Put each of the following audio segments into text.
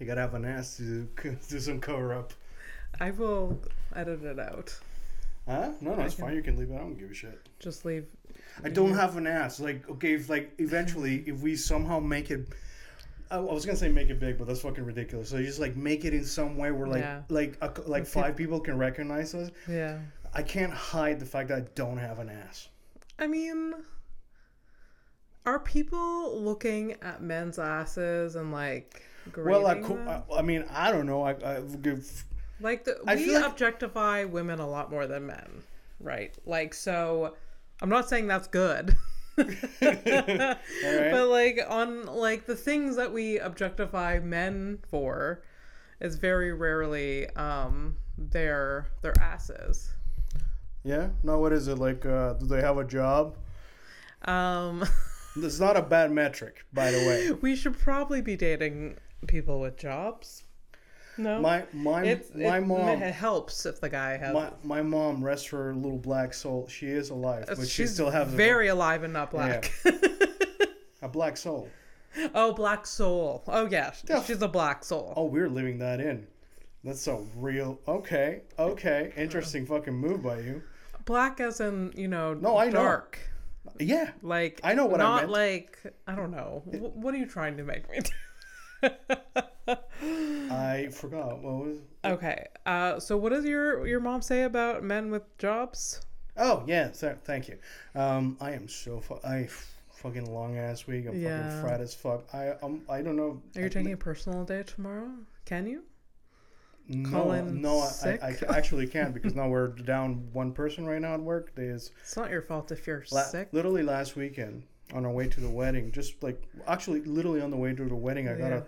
You gotta have an ass to do some cover up. I will edit it out. Huh? No, no, it's fine. You can leave it. I don't give a shit. Just leave. I don't have an ass. Like, okay, if like eventually, if we somehow make it, I, I was gonna say make it big, but that's fucking ridiculous. So you just like make it in some way where like Yeah. like a, like five people can recognize us. Yeah. I can't hide the fact that I don't have an ass. I mean, are people looking at men's asses and like Well, I, co- I, I mean, I don't know. I, I give. Like the, I we feel like- objectify women a lot more than men, right? Like so, I'm not saying that's good. But like on like the things that we objectify men for is very rarely um their their asses. Yeah. No, what is it like? Uh, do they have a job? Um It's not a bad metric, by the way. we should probably be dating people with jobs. No. My my it's, my it, mom. it helps if the guy has My, my mom, rest her little black soul. She is alive, but she She's still has a- very alive and not black. a black soul. oh, black soul. Oh yeah, Yeah. she's a black soul. Oh, we're living that in. That's a real. Okay, okay, interesting fucking move by you. Black as in you know No, I know. dark. Yeah, Like I know what I not meant. like I don't know. Wh- what are you trying to make me do? I forgot what was. okay. Uh, so what does your your mom say about men with jobs? Oh yeah, so, thank you. Um, I am so fu- I fucking long ass week. I'm Yeah. fucking fried as fuck. I um I don't know. Are you taking a personal day tomorrow? Can you? no, no, I, sick? I, I actually can't because now we're down one person right now at work. There's It's not your fault if you're La- sick. Literally last weekend, on our way to the wedding, just like actually, literally on the way to the wedding, I got a.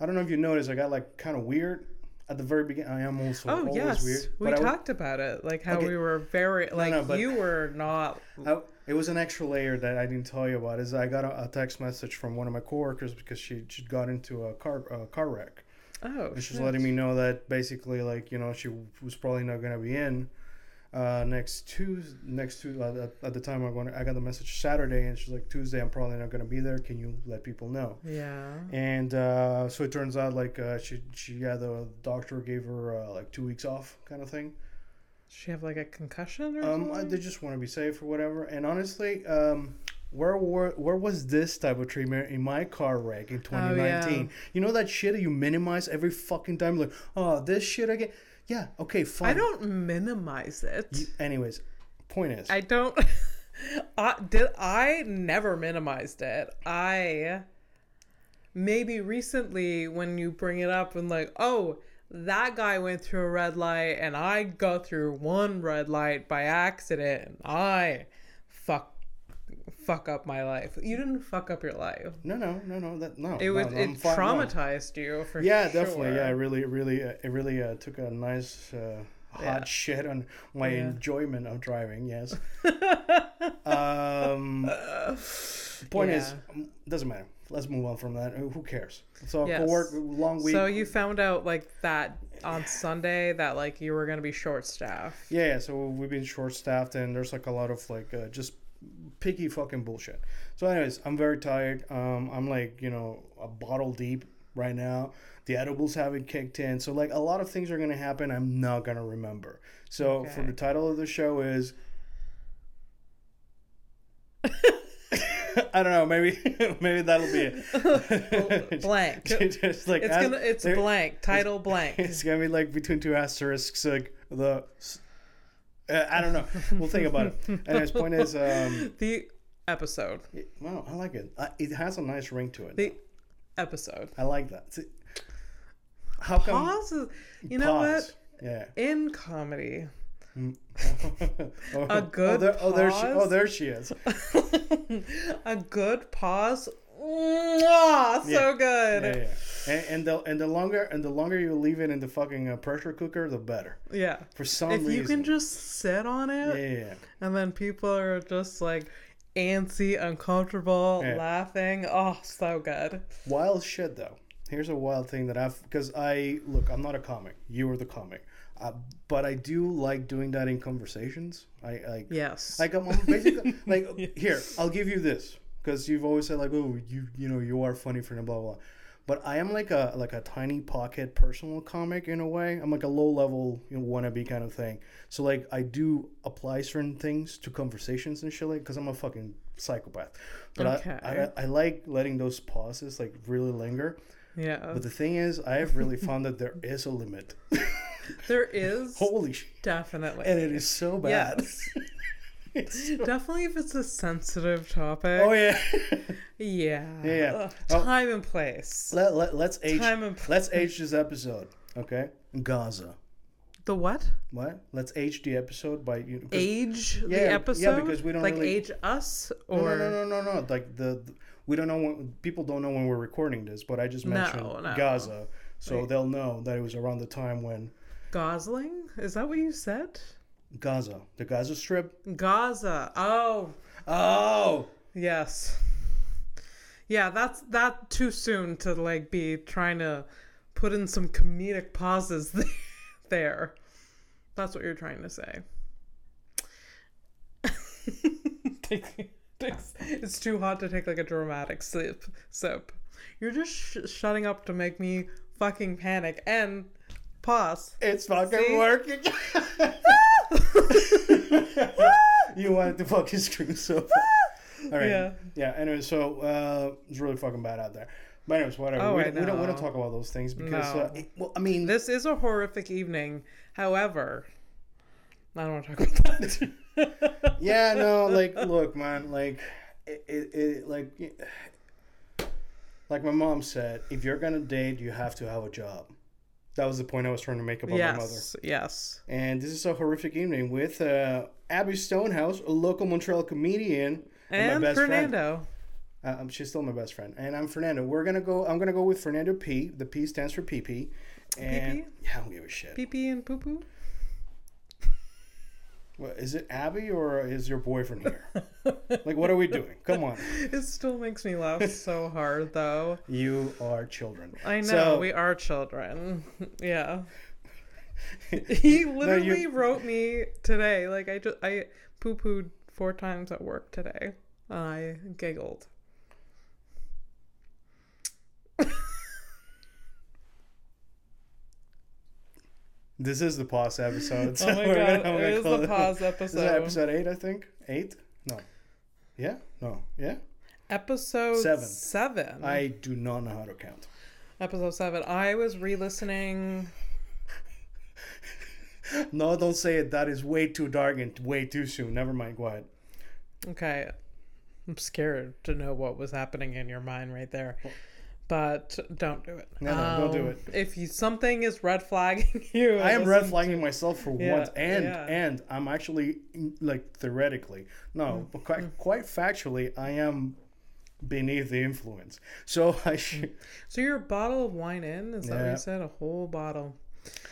I don't know if you noticed, I got like kind of weird at the very beginning. I am also Oh always yes, weird. we I, talked about it. Like how Okay. we were very like no, but- you were not. I, it was an extra layer that I didn't tell you about. Is I got a, a text message from one of my coworkers because she she got into a car a car wreck, Oh, and she's shit. letting me know that basically like you know she was probably not gonna be in. Uh, next Tuesday, next Tuesday, uh, at, at the time I going, I got the message Saturday, and she's like, Tuesday, I'm probably not gonna be there. Can you let people know? Yeah. and uh, so it turns out like uh, she she yeah the doctor gave her uh, like two weeks off kind of thing. Does she have like a concussion or Um, I, something? they just want to be safe or whatever. And honestly, um, where were where was this type of treatment in my car wreck in 2019? You know that shit that you minimize every fucking time. Like, oh, this shit again. Yeah, okay, fine. I don't minimize it. You, anyways, point is, I don't. I did. I never minimized it. I maybe recently when you bring it up and like, oh, that guy went through a red light and I got through one red light by accident. and I fuck fuck up my life. You didn't fuck up your life. no, no, no, no, that no. It no, was no, it fine, no. traumatized you for Yeah, sure. definitely. Yeah, it really, really, uh, it really uh, took a nice uh, hot Yeah. shit on my Yeah. enjoyment of driving. Yes. um, point is, Yeah. um, doesn't matter. Let's move on from that. Who who cares? So Yes. work long week. So you found out like that on Sunday that like you were gonna be short staffed. yeah, yeah. So we've been short staffed, and there's like a lot of like uh, just picky fucking bullshit. So, anyways, I'm very tired. Um, I'm like you know a bottle deep right now. The edibles haven't kicked in, so like a lot of things are gonna happen. I'm not gonna remember. So for the title of the show is. I don't know. Maybe, maybe that'll be it. blank. Just like It's gonna it's blank. Title blank. It's gonna be like between two asterisks, like the. Uh, I don't know. We'll think about it. And his point is, um, The episode. wow, I like it. Uh, it has a nice ring to it. The episode. I like that. See, how come? Pause. is- You know pause? what? Yeah. In comedy, oh, A good Oh, there, oh, there she. Oh, there she is. a good pause. Mwah, so Yeah. good. Yeah, yeah. And, and the and the longer and the longer you leave it in the fucking uh, pressure cooker, the better. Yeah. For some If reason. If you can just sit on it, yeah, yeah. and then people are just like antsy, uncomfortable, Yeah. laughing. Oh, so good. Wild shit though. Here's a wild thing that I've because I look. I'm not a comic. You are the comic. Uh, but I do like doing that in conversations. I like. Yes. Like I'm, I'm basically like here. I'll give you this because you've always said like, oh, you you know you are funny for blah blah. blah. But I am like a like a tiny pocket personal comic in a way. I'm like a low level you know, wannabe kind of thing. So like I do apply certain things to conversations and shit like because I'm a fucking psychopath. But Okay. I, I I like letting those pauses like really linger. Yeah. But the thing is, I have really found that there is a limit. there is Holy shit! definitely. And it is so bad. Yes. Definitely if it's a sensitive topic. oh yeah. Yeah. Yeah, Oh. Time and place. Let, let, let's age. Time and place. Let's age this episode. Okay. Gaza. The what? What? Let's age the episode by you. Age Yeah, the yeah, because we don't like really- age us No, or no, no, no, no, no. Like the, the- we don't know when people don't know when we're recording this, but I just No, mentioned no. Gaza, so they'll know that it was around the time when Gosling? Is that what you said? Gaza, the Gaza Strip. Gaza. Oh, Oh, yes. Yeah, that's that too soon to like be trying to put in some comedic pauses there. That's what you're trying to say. Take- takes- it's too hot to take like a dramatic sip. Sip. You're just sh- shutting up to make me fucking panic and pause. it's fucking See? working. you wanted to fucking scream so. bad. All right. Yeah. Yeah. Anyway, so uh, it's really fucking bad out there. But anyways, whatever. Oh, we, we don't. We don't talk about those things because. Uh, it- well, I mean, This is a horrific evening. However, I don't want to talk about that. yeah, no, like, look, man, like, it, it, it like, like my mom said, if you're gonna date, you have to have a job. That was the point I was trying to make about my mother. yes, yes. And this is a horrific evening with uh, Abby Stonehouse, a local Montreal comedian, and, And my best friend. Fernando. Uh, um, she's still my best friend, and I'm Fernando. We're gonna go. I'm gonna go with Fernando P. The P stands for PP. And PP? yeah, I don't give a shit. Pee pee and poo poo. What, is it Abby or is your boyfriend here? like, what are we doing? Come on. It still makes me laugh so hard, though. You are children. I know So- we are children. Yeah. He literally wrote me today. Like I just I poo pooed four times at work today. And I giggled. This is the pause episode. so Oh my god, gonna- it is the pause Is episode. that episode eight? I think eight. No. Yeah. No. Yeah. Episode Seven. seven. I do not know how to count. Episode seven. I was re-listening. No, don't say it. That is way too dark and way too soon. Never mind. Go ahead. Okay, I'm scared to know what was happening in your mind right there. But don't do it. No, no, don't do Um, it. If you something is red flagging you, I am red flagging myself for Yeah, once, and yeah. and I'm actually like theoretically, no, Mm, but quite quite factually, I am beneath the influence. So I should. So you're a bottle of wine in? Is that what you said? A whole bottle.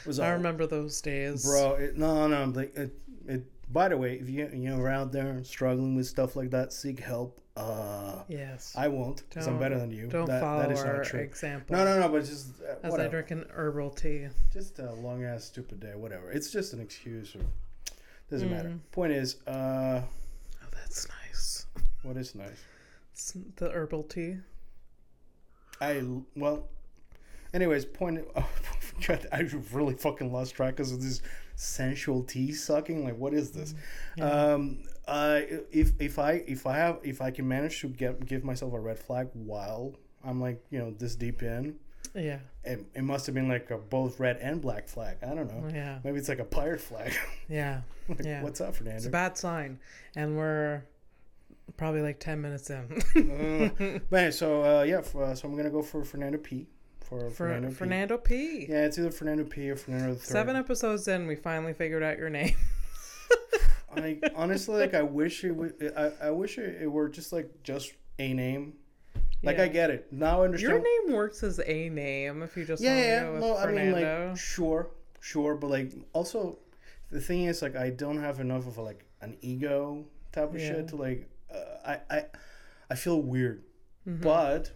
Was I all- remember those days, bro. It, no, no. Like it, it. By the way, if you you're out there struggling with stuff like that, seek help. Uh, Yes. I won't because I'm better than you. Don't that, follow that is our not true. example. No, no, no. But just uh, As I drink an herbal tea. Just a long ass stupid day. Whatever. It's just an excuse. Or, doesn't matter. Mm. Point is, uh, Oh, that's nice. what is nice. It's the herbal tea. I well. Anyways, point. Oh, God, I really fucking lost track because of this sensual tea sucking. Like, what is this? Um, uh, if if I if I have if I can manage to get give myself a red flag while I'm like you know this deep in, Yeah. it, it must have been like a both red and black flag. I don't know. Yeah. Maybe it's like a pirate flag. Yeah. Like, Yeah. What's up, Fernando? It's a bad sign. And we're probably like 10 minutes in. Uh, but anyway, so uh, yeah, f- uh, so I'm gonna go for Fernando P. For, For Fernando, P. Fernando P. Yeah, it's either Fernando P or Fernando the Third. Seven episodes in, we finally figured out your name. I honestly like. I wish it. Would, I, I wish it, it were just like just a name. Like I get it now. I understand. Your name works as a name if you just yeah, want to yeah. go with No, I mean Fernando. like sure, sure, but like also, the thing is like I don't have enough of a, like an ego type of Yeah. shit to like. Uh, I I I feel weird, Mhm. but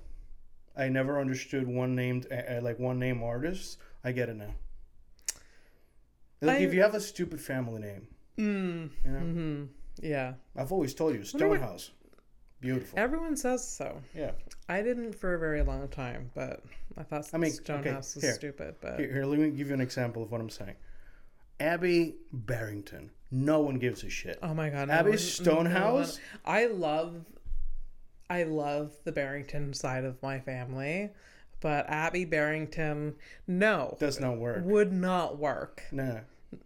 I never understood one named uh, uh, like one name artists. I get it now. Like I- if you have a stupid family name, Mm, you know, hmm Yeah. I've always told you Stonehouse. beautiful. Everyone says so. Yeah. I didn't for a very long time, but I thought I mean, Stonehouse okay, was here. stupid. But Here, here, let me give you an example of what I'm saying. Abby Barrington. No one gives a shit. oh my god, no Abby one- Stonehouse? no I love, I love the Barrington side of my family, but Abby Barrington, no, Does not work. would not work. Nah.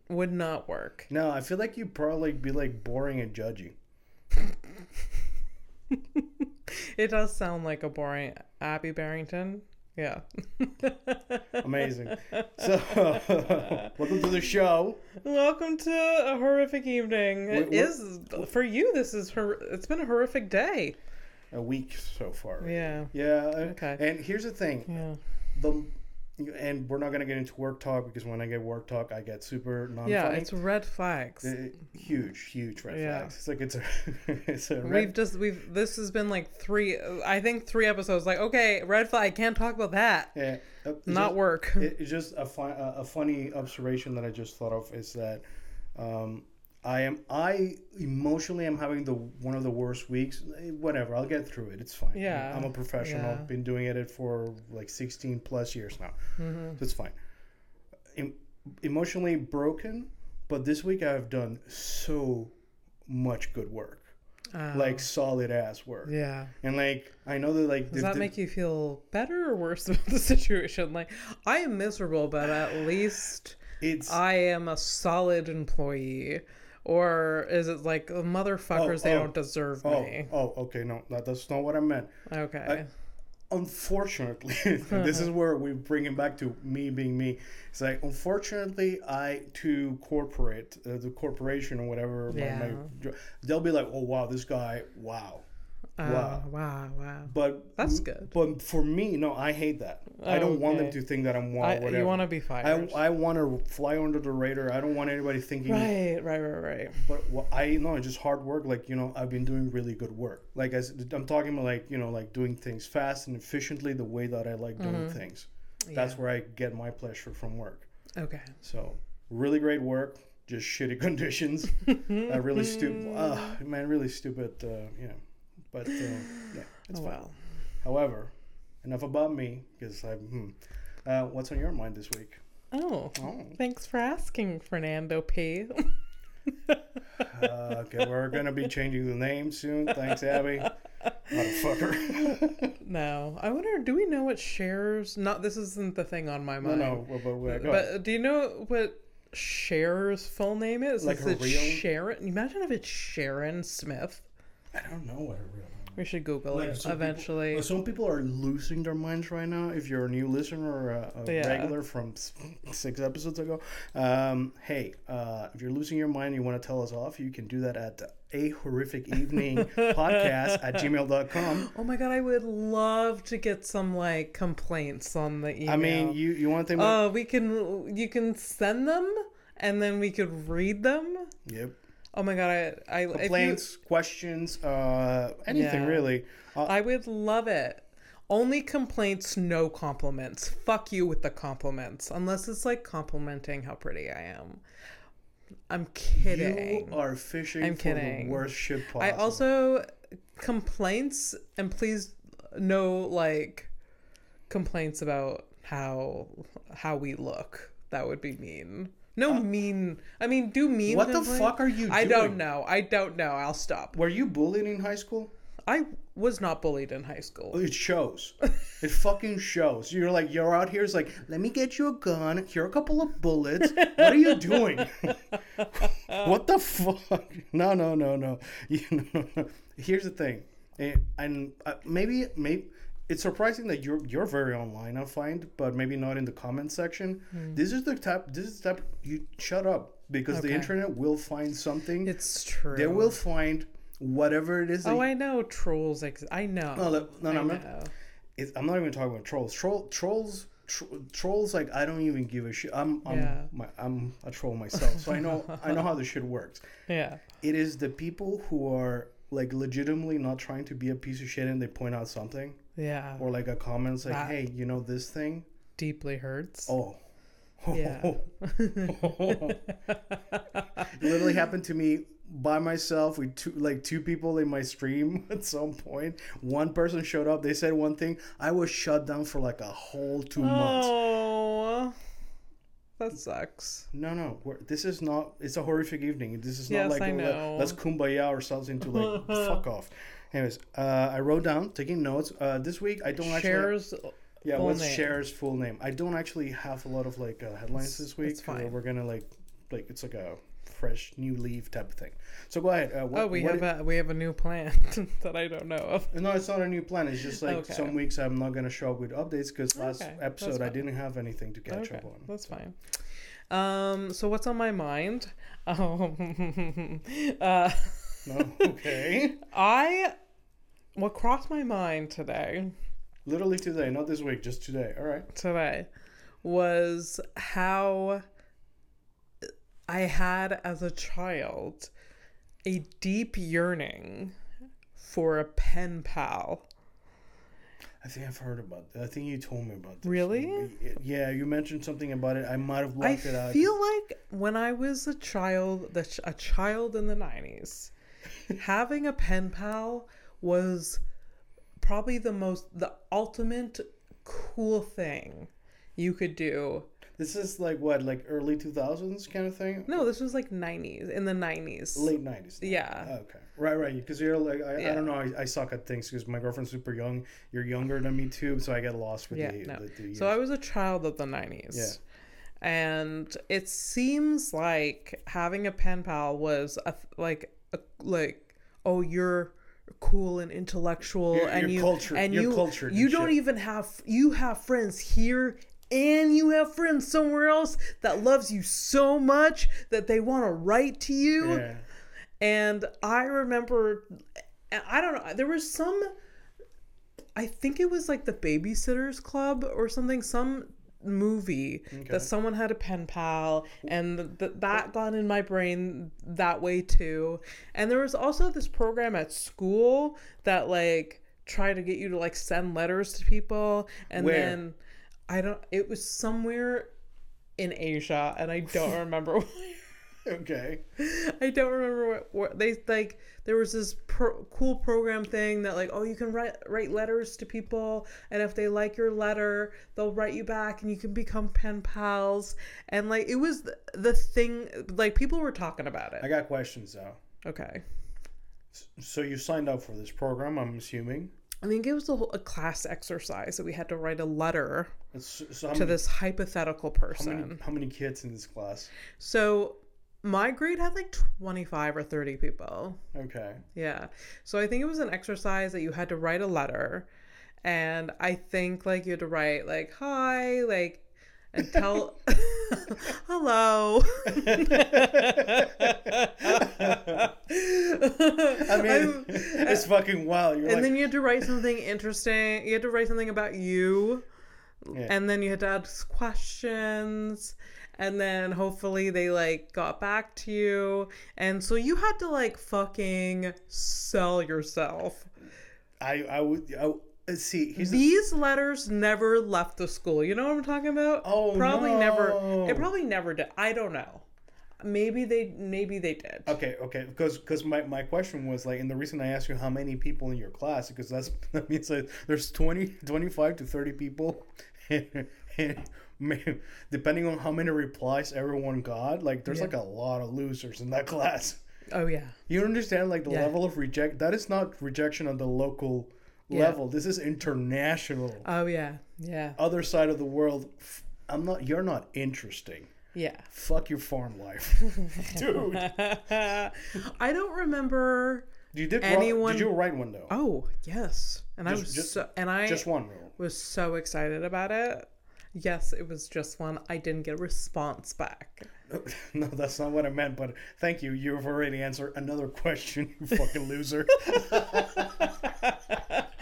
Would not work. No, I feel like you'd probably be like boring and judgy. It does sound like a boring Abby Barrington. Yeah. Amazing. so, welcome to the show. Welcome to a horrific evening. It wh- for you. This is her. It's been a horrific day. A week so far. Yeah. Yeah. uh, Okay. And here's the thing. Yeah. The and we're not gonna get into work talk because when I get work talk, I get super non Yeah. It's red flags. huge, huge red Yeah. flags. It's like it's a it's a We've just we've this has been like three. I think three episodes. Like okay, red flag. Can't talk about that. yeah, it's Not just- work. it, it's just a, fun, a, a funny observation that I just thought of is that um, I am I emotionally I'm having the one of the worst weeks. Eh, Whatever, I'll get through it. It's fine. Yeah, I'm a professional. yeah. Been doing it for like 16 plus years now. Mm-hmm. So it's fine. Em- emotionally broken, but this week I've done so much good work, Oh, like solid ass work. yeah. And like I know that like Does that make you feel better or worse about the situation? Like I am miserable, but at least it's I am a solid employee. Or is it like motherfuckers? they oh, don't deserve oh me. oh okay no that, that's not what I meant. Okay. unfortunately this is where we bring it back to me being me it's like unfortunately i to corporate uh, the corporation or whatever my- Yeah. my, they'll be like oh wow this guy wow Oh, wow. wow, wow. but That's good. but for me no i hate that i don't want them to think that i'm I, whatever you want to be I, fired. I want to fly under the radar i don't want anybody thinking right, right, right, right. but what I know it's just hard work. Like you know, I've been doing really good work. Like as I'm talking about, like you know, like doing things fast and efficiently, the way that I like doing things. That's Yeah. where I get my pleasure from work. Okay. So really great work, just shitty conditions. uh, really stupid. Uh, man, really stupid. Uh, yeah, but uh, yeah, it's Oh, fine. well. However, enough about me because I'm. Hmm. Uh, what's on your mind this week? Oh, Oh. thanks for asking, Fernando P. Uh, okay, we're gonna be changing the name soon. Thanks, Abby. Motherfucker. no, I wonder. Do we know what Cher's? Not this isn't the thing on my mind. no, but, but, wait, But do you know what Cher's full name is? Like is her it real- Sharon? Imagine if it's Sharon Smith. I don't know what her real. We should Google Like, it people- eventually. Well, some people are losing their minds right now. If you're a new listener or a, a Yeah. regular from six episodes ago, um, hey, uh, if you're losing your mind, and you want to tell us off, you can do that at a horrific evening podcast at gmail.com. oh my god, I would love to get some like complaints on the email. I mean, you, you want them? uh, we can you can send them and then we could read them. yep. Oh my god, I I if you- Complaints, questions, uh, anything Yeah. really. Uh, I would love it. Only complaints, no compliments. Fuck you with the compliments. Unless it's like complimenting how pretty I am. I'm kidding. you are fishing I'm for kidding. the worst shit possible. I also complaints and please no like complaints about how how we look. That would be mean. No mean. I mean, do mean. Uh, What the fuck are you I don't know. I don't know. I'll stop. Were you bullied in high school? I was not bullied in high school. It shows. It fucking shows. You're like, you're out here. It's like, let me get you a gun. Here are a couple of bullets. What are you doing? what the fuck? No, no, no, no. You know, here's the thing, Eh, and uh, maybe, maybe it's surprising that you're you're very online. I find, but maybe not in the comment section. Hmm. This is the type. This is the type. You shut up because the internet will find something. It's true. they will find whatever it is. Oh, I know trolls exist. I know. No, no, no, I'm, not- it's, I'm not even talking about trolls. Troll trolls tr- trolls like I don't even give a shit. I'm I'm Yeah. my, I'm a troll myself, so I know I know how this shit works. Yeah. It is the people who are like legitimately not trying to be a piece of shit and they point out something Yeah. or like a comment like, That- "Hey, you know this thing?" Deeply hurts. Oh. Yeah. it literally happened to me by myself with two like two people in my stream at some point. One person showed up. They said one thing. I was shut down for like a whole two months. Oh, that sucks. No, no. We're, this is not. It's a horrific evening. This is not Yes, like I a- know. let's kumbaya ourselves into like fuck off. Anyways, uh, I wrote down taking notes. Uh, this week I don't actually. Cher's. yeah, full what's name. Cher's full name? I don't actually have a lot of like uh, headlines this week. it's fine. uh, We're gonna like, like it's like a fresh new leaf type of thing. So go ahead. Uh, what, Oh, we have a we have a new plan that I don't know of. No, it's not a new plan. It's just like Okay. some weeks I'm not gonna show up with updates because last Okay, episode I didn't have anything to catch Okay, up on. that's fine. Um, so what's on my mind? Um, uh, Oh, okay. I what crossed my mind today Literally today, not this week, just today. All right. today was how I had as a child a deep yearning for a pen pal. I think I've heard about that. I think you told me about this. Really? Yeah, you mentioned something about it. I might have I it out. I feel like when I was a child, a child in the nineties, having a pen pal was probably the most, the ultimate cool thing you could do. This is like what, like early 2000s kind of thing? No, this was like nineties, in the nineties. Late 90s. Yeah. Oh, okay. Right, right. Because you're like, I, I don't know. I, I suck at things because my girlfriend's super young. You're younger than me too, so I get lost with Yeah, the, no. the, the. So I was a child of the 90s. Yeah. And it seems like having a pen pal was a, like a, like oh you're cool and intellectual You're- and you're you cultured- and you're you cultured you don't shit. even have you have friends here and you have friends somewhere else that loves you so much that they want to write to you yeah. and I remember, I don't know, there was some, I think it was like the Babysitters Club or something, some movie Okay. that someone had a pen pal, and th- that got in my brain that way too. And there was also this program at school that like tried to get you to like send letters to people, and Where? then I don't, it was somewhere in Asia, and I don't remember. Okay. I don't remember what, what they like. There was this pro- cool program thing that like, oh, you can write write letters to people, and if they like your letter, they'll write you back, and you can become pen pals. And like, it was the, the thing. Like, people were talking about it. I got questions though. Okay, So you signed up for this program, I'm assuming. I think it was a, whole, a class exercise that we had to write a letter so to many, this hypothetical how person. many how many kids in this class? So my grade had like twenty five or thirty people. Okay. Yeah. So I think it was an exercise that you had to write a letter. And I think like you had to write like hi, like and tell hello. I mean, it's fucking wild. You're and like, then you had to write something interesting. You had to write something about you. Yeah. And then you had to ask questions. And then hopefully they like got back to you. And so you had to like fucking sell yourself. I I would I, uh, see. The, These letters never left the school. You know what I'm talking about? Oh, probably never. It probably never did. I don't know. Maybe they. Maybe they did. okay, okay, because because my, my question was like, and the reason I asked you how many people in your class because that's that means like there's 20, 25 to thirty people, and, and may- depending on how many replies everyone got, like there's Yeah. like a lot of losers in that class. Oh yeah. You understand like the Yeah. level of reject that is not rejection on the local Yeah. level. This is international. Oh yeah. Yeah. Other side of the world. I'm not. You're not interesting. Yeah. Fuck your farm life, dude. I don't remember. You did. Anyone- Did you write one though? Oh yes, and I was just- so, and I Just one rule. was so excited about it. Yes, it was just one. I didn't get a response back. No, that's not what I meant. But thank you. You've already answered another question. You fucking loser.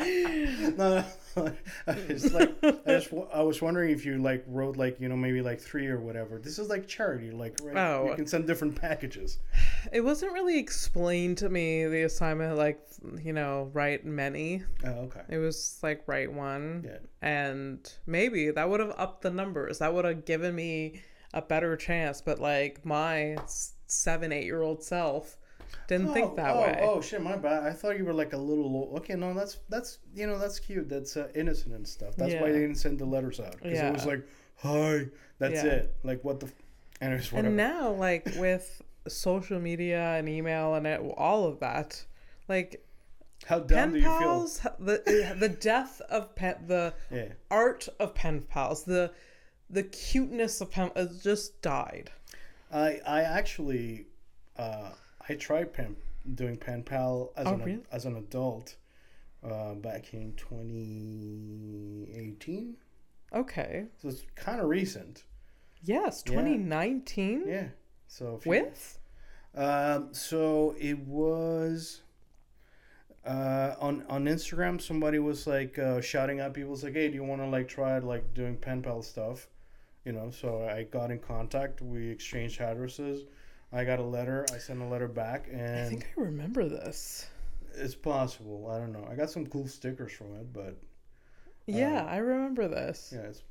no, no, it's like I just I was wondering if you like wrote like you know maybe like three or whatever. This is like charity. Like right, Oh. you can send different packages. It wasn't really explained to me the assignment, like you know, write many. Oh, okay. It was like write one, Yeah. and maybe that would have upped the numbers. That would have given me a better chance. But like my seven, eight year old self Didn't think that oh, way. Oh shit, my bad. I thought you were like a little. Okay, no, that's that's you know that's cute. That's uh, innocent and stuff. That's why they didn't send the letters out because it was like, hi, that's Yeah. it. Like what the. F- whatever. And now, like with social media and email and it, all of that, like How dumb pen do you feel? pals, the the death of pen, the Yeah. art of pen pals, the the cuteness of pen has just died. I I actually, uh, I tried pen doing pen pal as Oh, an really? as an adult, uh, back in 2018. Okay. So it's kind of recent. Yes, Yeah. 2019 Yeah. So if you- with Um, so it was uh, on on Instagram. Somebody was like uh, shouting at people, was like, "Hey, do you want to like try like doing pen pal stuff?" You know. So I got in contact. We exchanged addresses. I got a letter. I sent a letter back, and I think I remember this. it's possible. I don't know. I got some cool stickers from it, but Yeah, I remember this. yeah, it's.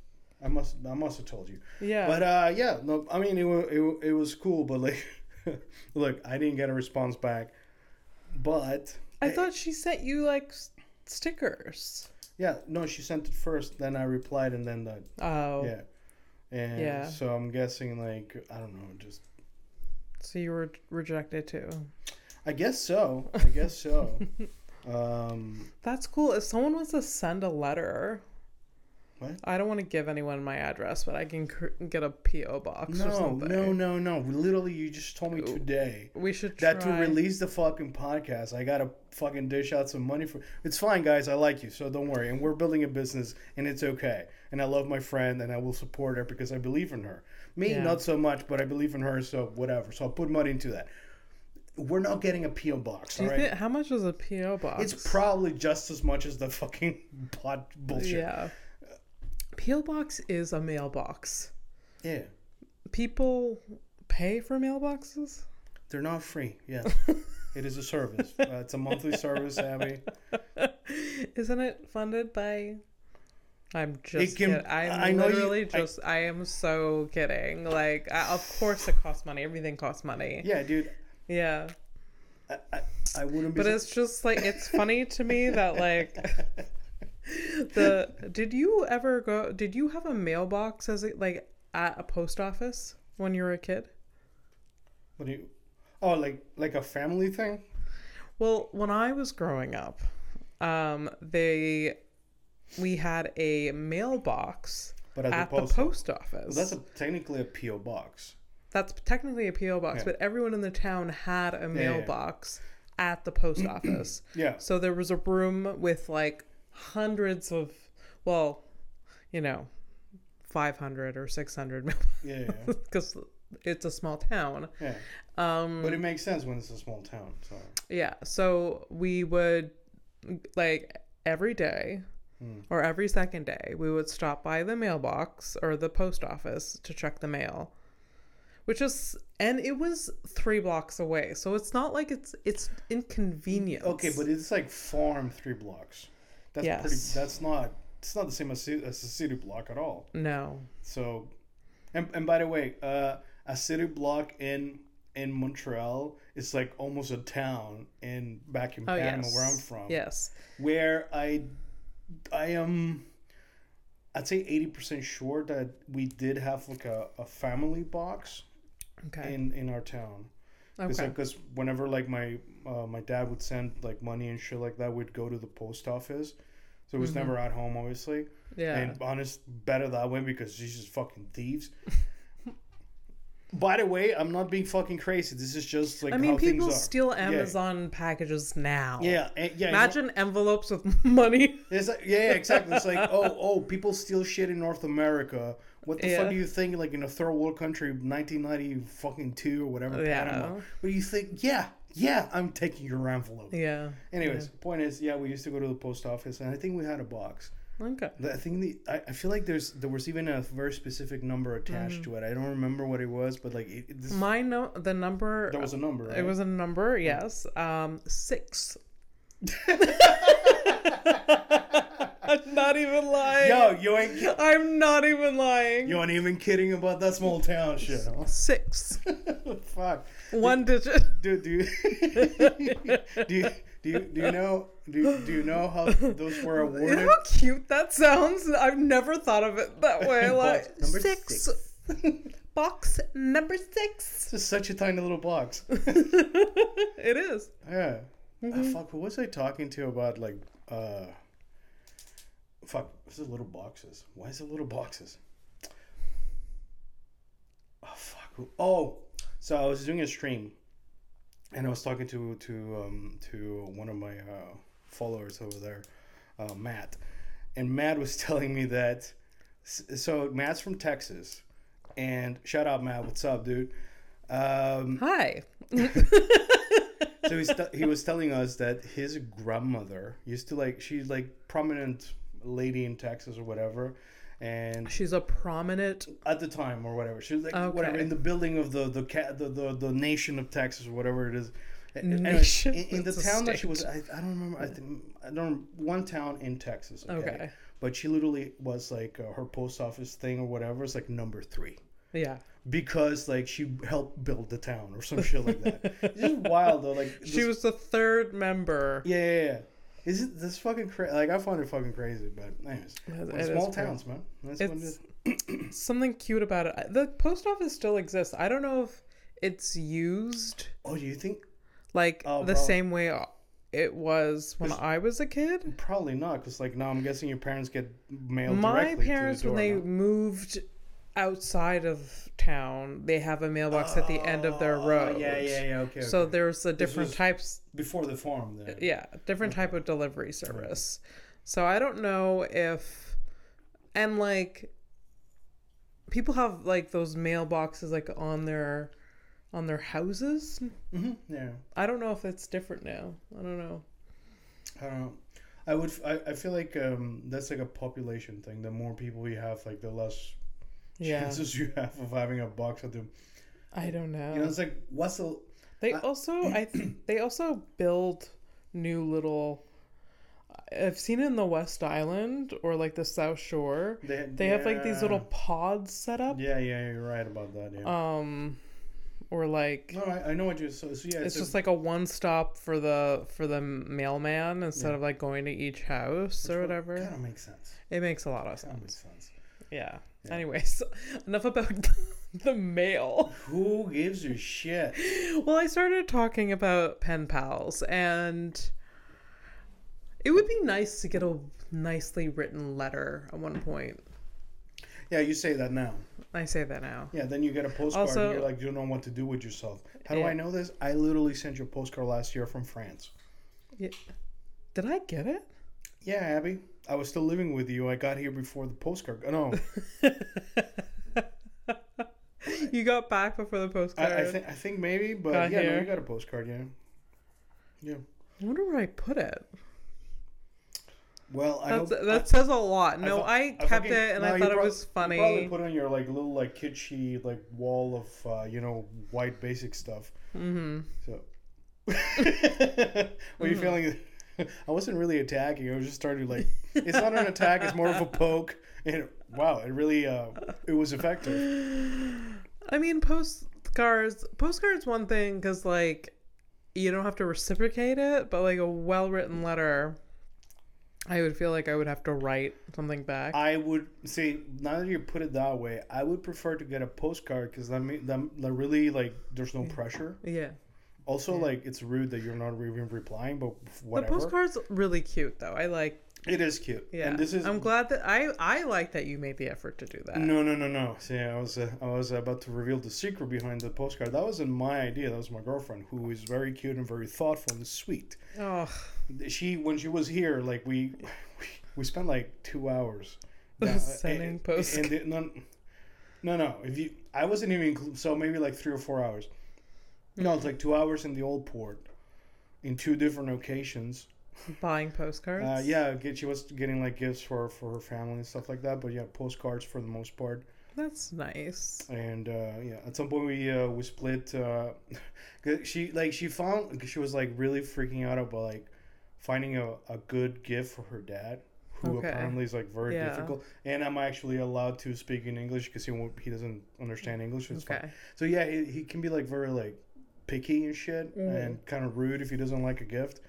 I must I must have told you. Yeah. But uh, yeah, no, I mean it, it, it was cool, but like, look, I didn't get a response back, but I thought she sent you like stickers. yeah, no, she sent it first, then I replied, and then that, Oh. yeah, and Yeah. so I'm guessing like I don't know, just So you were rejected too. I guess so, I guess so. um, That's cool. If someone wants to send a letter, What? I don't want to give anyone my address, but I can cr- get a PO box or no, something. no, no, no. Literally, you just told me today. We should try. that to release the fucking podcast, I gotta fucking dish out some money for. It's fine, guys. I like you, so don't worry. And we're building a business, and it's okay. And I love my friend, and I will support her because I believe in her. Me, Yeah. not so much, but I believe in her, so whatever. So I'll put money into that. We're not getting a PO box, Do all right? think how much is a PO box? It's probably just as much as the fucking pot bullshit. Yeah. PO box is a mailbox. yeah. People pay for mailboxes. They're not free. Yeah, it is a service. Uh, it's a monthly service, Abby. Isn't it funded by? I'm just. can- kid- I'm I know you- literally I- just. I, am so kidding. Like, I, of course it costs money. Everything costs money. Yeah, dude. Yeah, I, I, I wouldn't be. but su- it's just like it's funny to me that like the. Did you ever go? Did you have a mailbox as a, like at a post office when you were a kid? What do you? Oh, like like a family thing. Well, when I was growing up, um, they we had a mailbox But at, at the the post, post office. Well, that's a, technically a PO box. That's technically a PO box, Yeah. but everyone in the town had a yeah. mailbox at the post office. Yeah. So there was a room with like hundreds of, well, you know, 500 or 600 Yeah. Yeah. yeah. because it's a small town. yeah. Um, But it makes sense when it's a small town. So Yeah. So we would like every day Hmm. or every second day, we would stop by the mailbox or the post office to check the mail. Which is and it was 3 blocks away. So it's not like it's it's inconvenient. okay, but it's like farm three blocks. That's pretty. That's not. It's not the same as, as a city block at all. no. So, and, and by the way, uh, a city block in in Montreal is like almost a town in back in Oh Panama yes. where I'm from. Yes. where I I am I'd say eighty percent sure that we did have like a, a family box Okay. in in our town. okay. Because whenever like my uh, my dad would send like money and shit like that, we'd go to the post office. So it was never at home, obviously. Mm-hmm. yeah. And honest, better that way because she's just fucking thieves. By the way, I'm not being fucking crazy. This is just like I mean, people steal Amazon packages now. Yeah, and- yeah. I know. Imagine envelopes with money. It's like, yeah, yeah, exactly. It's like, oh, oh, people steal shit in North America. What the Yeah. fuck do you think? Like in a third world country, 1990 fucking two or whatever, Yeah. Panama. What do you think? Yeah, yeah, I'm taking your envelope. Yeah. Anyways, point is, yeah, we used to go to the post office, and I think we had a box. Okay. I think the I, I feel like there's there was even a very specific number attached Mm. to it. I don't remember what it was, but like it, it- this, My no, the number. there was a number. Right? It was a number, yes. Um, six. I'm not even lying. Yo, you ain't ki- I'm not even lying. you ain't even kidding about that small town shit. Huh? Six. Fuck. One digit. do do you, do you do you do you know do you, do you know how those were You awarded? know how cute that sounds? I've never thought of it that way. Like number six. six. Box number six. This is such a tiny little box. it is. Yeah. Mm-hmm. Uh, fuck, who was I talking to about like uh fuck, what's the little boxes? Why is it little boxes? Oh fuck. Oh, so I was doing a stream and I was talking to to um to one of my uh followers over there, uh Matt. And Matt was telling me that so Matt's from Texas and shout out Matt, what's up, dude? Um Hi. so he's t- he was telling us that his grandmother used to like she's like prominent lady in Texas or whatever, and She's a prominent. at the time or whatever she was like whatever in the building of the the cat the, the the nation of Texas or whatever it is. Nation? in, in the town that she was. I, I don't remember. I think I don't one town in Texas. Okay, Okay. but she literally was like uh, her post office thing or whatever is like number three Yeah. because like she helped build the town or some shit like that. It's just wild though. Like She was the third member. Yeah, yeah, yeah. Is it this fucking crazy? Like I find it fucking crazy, but anyways, It- Well, it is small crazy. towns, man. That's what It's is. something cute about it. The post office still exists. I don't know if it's used Oh, do you think? like Oh, the probably. same way it was when I was a kid. Probably not, because like now I'm guessing your parents get mail My directly parents, when they moved outside of town, they have a mailbox at the end of their Oh, road. Yeah, yeah, yeah. Okay. So okay. there's a different types before the farm, then. yeah different type of delivery service so i don't know if and like people have like those mailboxes like on their on their houses hmm Yeah. i don't know if it's different now i don't know I don't know. I would. I, I feel like um, that's like a population thing. The more people we have, like the less yeah chances you have of having a box at them. i don't know You know, it's like what's the they I- also i th- they also build new little i've seen it in the west island or like the south shore they, they have like these little pods set up Yeah, yeah, you're right about that. Yeah. um or like no, I, I know what you're. So, so yeah, it's a- just like a one stop for the for the mailman instead Yeah. of like going to each house or whatever. Kind of makes sense. It makes a lot of of makes sense. sense. Yeah. Yeah. Anyways, enough about the mail. Who gives a shit? Well, I started talking about pen pals and it would be nice to get a nicely written letter at one point. Yeah, you say that now. I say that now. Yeah, then you get a postcard Also- and you're like, you don't know what to do with yourself. How do Yeah. I know this? I literally sent you a postcard last year from France. Did I get it? Yeah, Abby. I was still living with you. I got here before the postcard. No, You got back before the postcard. I, I think I think maybe, but Got yeah, no, you got a postcard. Yeah, yeah. I wonder where I put it. Well, I hope that says a lot. No, thought- I, I kept fucking- it and no, I you thought it was You probably funny. put on your like little like kitschy like wall of uh, you know white basic stuff. Mm-hmm. So, were you Mm-hmm. feeling? I wasn't really attacking. I was just starting like it's not an attack. It's more of a poke. And wow, it really uh, it was effective. I mean, postcards. Postcards one thing because like you don't have to reciprocate it, but like a well written letter, I would feel like I would have to write something back. I would say now that you put it that way, I would prefer to get a postcard because that, mean, that that really like there's no pressure. yeah, Also, like it's rude that you're not even replying, but whatever. the postcard's really cute though. I like. It is cute. Yeah, And this is I'm glad that I I like that you made the effort to do that. No, no, no, no. See, I was uh, I was about to reveal the secret behind the postcard. That wasn't my idea. That was my girlfriend, who is very cute and very thoughtful and sweet. Oh, She when she was here, like we we, we spent like two hours Sending and- post- And, the- no, no, no. If you, I wasn't even so maybe like three or four hours. No, it's like two hours in the old port, in two different locations. buying postcards. Uh, yeah, get she was getting like gifts for for her family and stuff like that. But yeah, postcards for the most part. that's nice. and uh, yeah, at some point we uh, we split. Uh, she like she found she was like really freaking out about like finding a, a good gift for her dad, who Okay. apparently is like very Yeah. difficult. And I'm actually allowed to speak in English because he won't, he doesn't understand English. It's fine. Okay. So yeah, he, he can be like very like picky and shit, and kind of rude if he doesn't like a gift.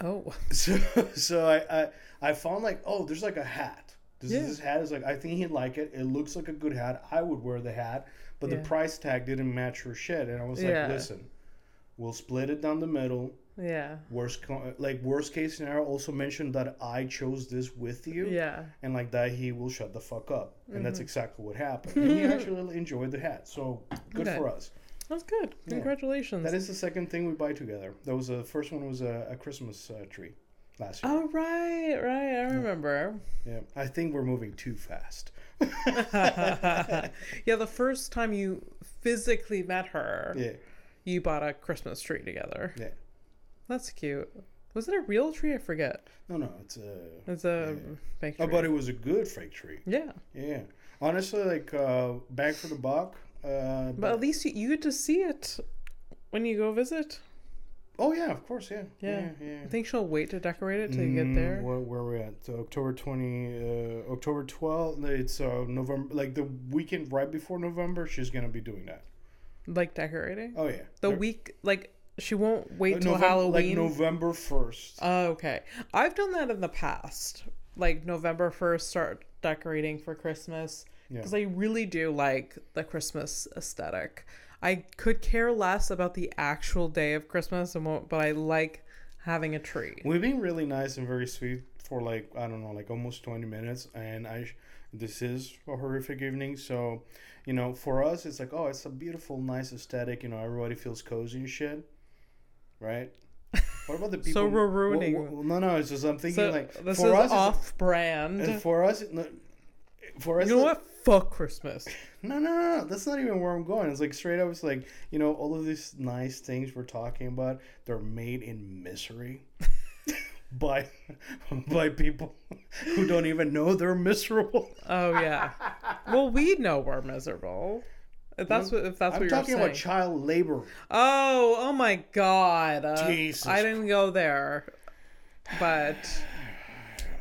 Oh. So so I I, I found like oh there's like a hat. This, Yeah. this hat is like I think he'd like it. It looks like a good hat. I would wear the hat, but Yeah. the price tag didn't match her shit. And I was like, Yeah. listen, we'll split it down the middle. Yeah. Worst co- like worst case scenario. Also mentioned that I chose this with you, Yeah. and like that he will shut the fuck up. And Mm-hmm. that's exactly what happened. And he actually enjoyed the hat. So good Okay. for us. That's good. Yeah. Congratulations. That is the second thing we buy together. That was the first one was a, a Christmas uh, tree last year. Oh right, right. I remember. Yeah, I think we're moving too fast. yeah, the first time you physically met her, Yeah, you bought a Christmas tree together. yeah. That's cute. Was it a real tree? I forget. No, no, it's a. It's a fake tree. Oh, but it was a good fake tree. yeah, Yeah, honestly, like uh, bang for the buck. Uh, but at least you, you get to see it when you go visit. oh yeah, of course, yeah, Yeah. yeah, yeah. I think she'll wait to decorate it till you get Mm, there. Where, where are we at? So October twenty, uh, October twelfth. It's uh, November, like the weekend right before November. She's gonna be doing that. Like decorating. Oh yeah, The week, like she won't wait uh, till November- Halloween. like November first. Oh, okay. I've done that in the past. Like November 1st, start decorating for Christmas. Yeah. Because I really do like the Christmas aesthetic. I could care less about the actual day of Christmas, but I like having a tree. We've been really nice and very sweet for like I don't know, like almost twenty minutes, and I. This is a horrific evening, so you know, for us, it's like, oh, it's a beautiful, nice aesthetic. You know, everybody feels cozy and shit, right? What about the people? So we're ruining- wh- no, no, it's just I'm thinking So like this for is us, off brand. for us, for us, You know what? Fuck Christmas. No, no, no, no. That's not even where I'm going. It's like straight up. It's like you know, all of these nice things we're talking about. They're made in misery by by people who don't even know they're miserable. Oh yeah. well, we know we're miserable. If that's what if that's I'm what you're talking saying. about child labor. Oh, oh my God! Uh, Jesus I didn't go there, but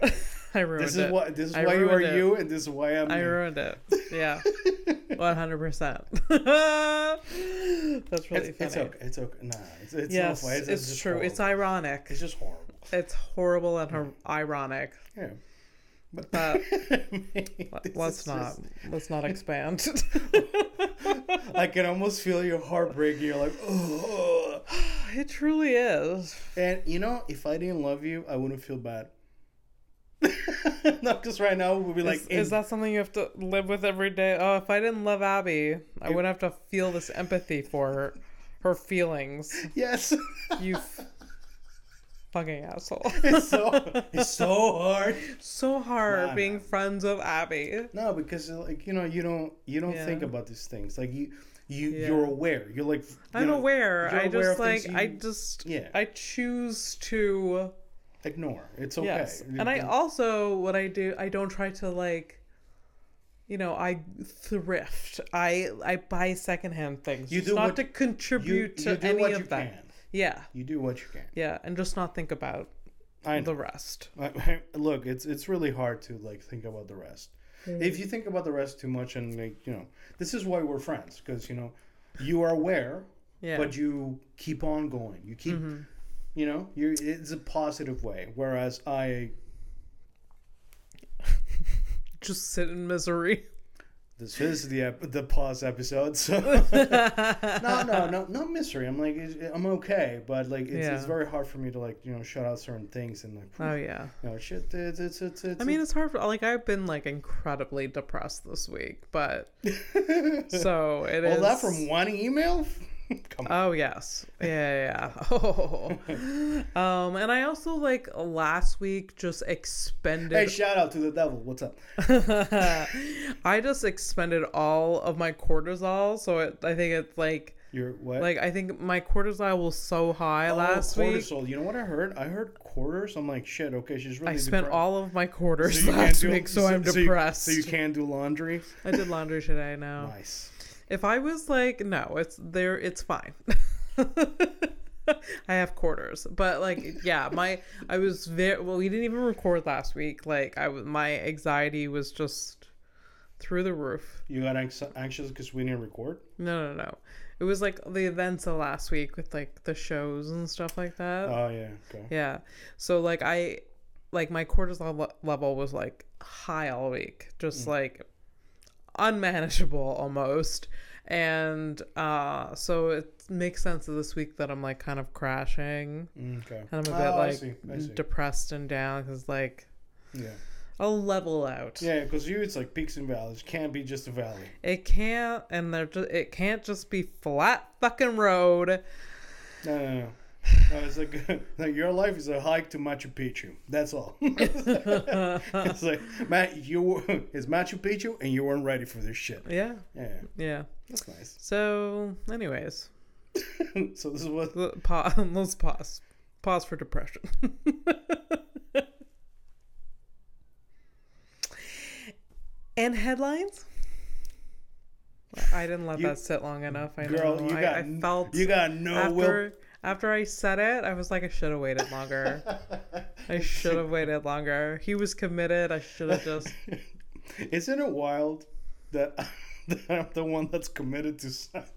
I ruined This it. is why. This is I why you are it. you, and this is why I'm. I me. ruined it. Yeah, one hundred percent. That's really It's, funny. it's okay. It's okay. Nah, it's, it's Yes, it's, just true. It's ironic. It's just horrible. It's horrible and hor- ironic. Yeah. But But let's not. just- Let's not expand. I can almost feel your heart breaking. You're like, oh. it truly is. And you know, if I didn't love you, I wouldn't feel bad. Not because right now we'll be like, is, is that something you have to live with every day? Oh, if I didn't love Abby, I wouldn't have to feel this empathy for her, her feelings. yes. You f- fucking asshole. it's so it's so hard. so hard Nah, being nah. friends with Abby. No, because like you know, you don't you don't Yeah. think about these things. Like you you Yeah. you're aware. You're like you I'm know, aware. I just like I just Yeah. I choose to ignore. It's okay. yes. And I also what I do I don't try to like you know, I thrift. I I buy secondhand things. You just do not what- to contribute you to do any what of you that. can. Yeah. You do what you can. Yeah, and just not think about I the rest. I- look, it's it's really hard to like think about the rest. If you think about the rest too much, and like you know, this is why we're friends because you know, you are aware, Yeah. but you keep on going. You keep, mm-hmm. You know, you it's a positive way. Whereas I, just sit in misery. this is the ep- the pause episode, so no, no, no, no misery. I'm like, I'm okay, but like, it's, it's very hard for me to like you know shut out certain things and like, Oh yeah. you know, shit. It's it's it's. it's I mean, it's hard for like I've been like incredibly depressed this week, but so it is. all that from one email. Oh yes, yeah, yeah. Oh. um, and I also like last week just expended. Hey, shout out to the devil. What's up? I just expended all of my cortisol, so it, I think it's like You're what? like I think my cortisol was so high last oh, week. cortisol. You know what I heard? I heard quarters. I'm like, shit. Okay, she's really. I spent all of my quarters So you last do- week, so, I'm you- depressed. So you, can't do laundry. I did laundry today now. Nice. If I was like, no, it's there, it's fine. I have quarters, but like, yeah, my I was very well. We didn't even record last week. Like, I was my anxiety was just through the roof. You got anx- anxious because we didn't record. No, no, no. it was like the events of last week with like the shows and stuff like that. Oh yeah. Okay. Yeah. So like I like my cortisol le- level was like high all week, just mm. like unmanageable almost. And uh so it makes sense of this week that I'm like kind of crashing Mm, Okay. and I'm a bit Oh, I like see, I see. depressed and down cuz like Yeah. I'll level out. Yeah, because you, it's like peaks and valleys. Can't be just a valley. It can't and there just it can't just be flat fucking road. No, no, no. It's like, like your life is a hike to Machu Picchu. That's all. it's like Matt, you were- it's Machu Picchu, and you weren't ready for this shit. Yeah. Yeah, Yeah. that's nice. So, anyways, so this is what. l- pause. Let's pause. Pause for depression. and headlines. I didn't let You- that sit long enough. I Girl, know. you got I felt you got no will. After I said it, I was like, I should have waited longer. I should have waited longer. He was committed. I should have just. Isn't it wild that, I'm the one that's committed to? silence?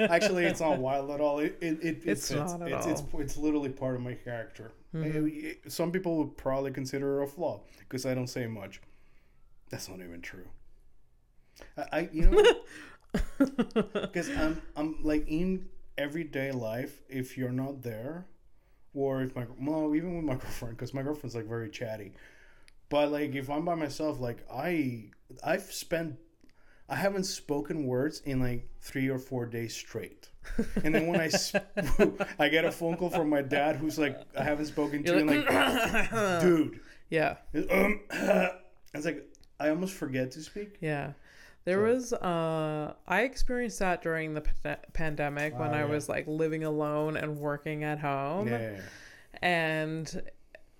Actually, it's not wild at all. It it, it, it It's fits. not at it's, all. it's it's literally part of my character. Mm-hmm. Some people would probably consider it a flaw because I don't say much. That's not even true. I, I you know because I'm I'm like in everyday life. If you're not there, or if my well, even with my girlfriend, because my girlfriend's like very chatty. But like if I'm by myself, like I I've spent I haven't spoken words in like three or four days straight. And then when I sp- I get a phone call from my dad who's like I haven't spoken to you in like dude. yeah. Um, I was like I almost forget to speak. Yeah. There was uh I experienced that during the pa- pandemic when Oh, I yeah. was like living alone and working at home Yeah. and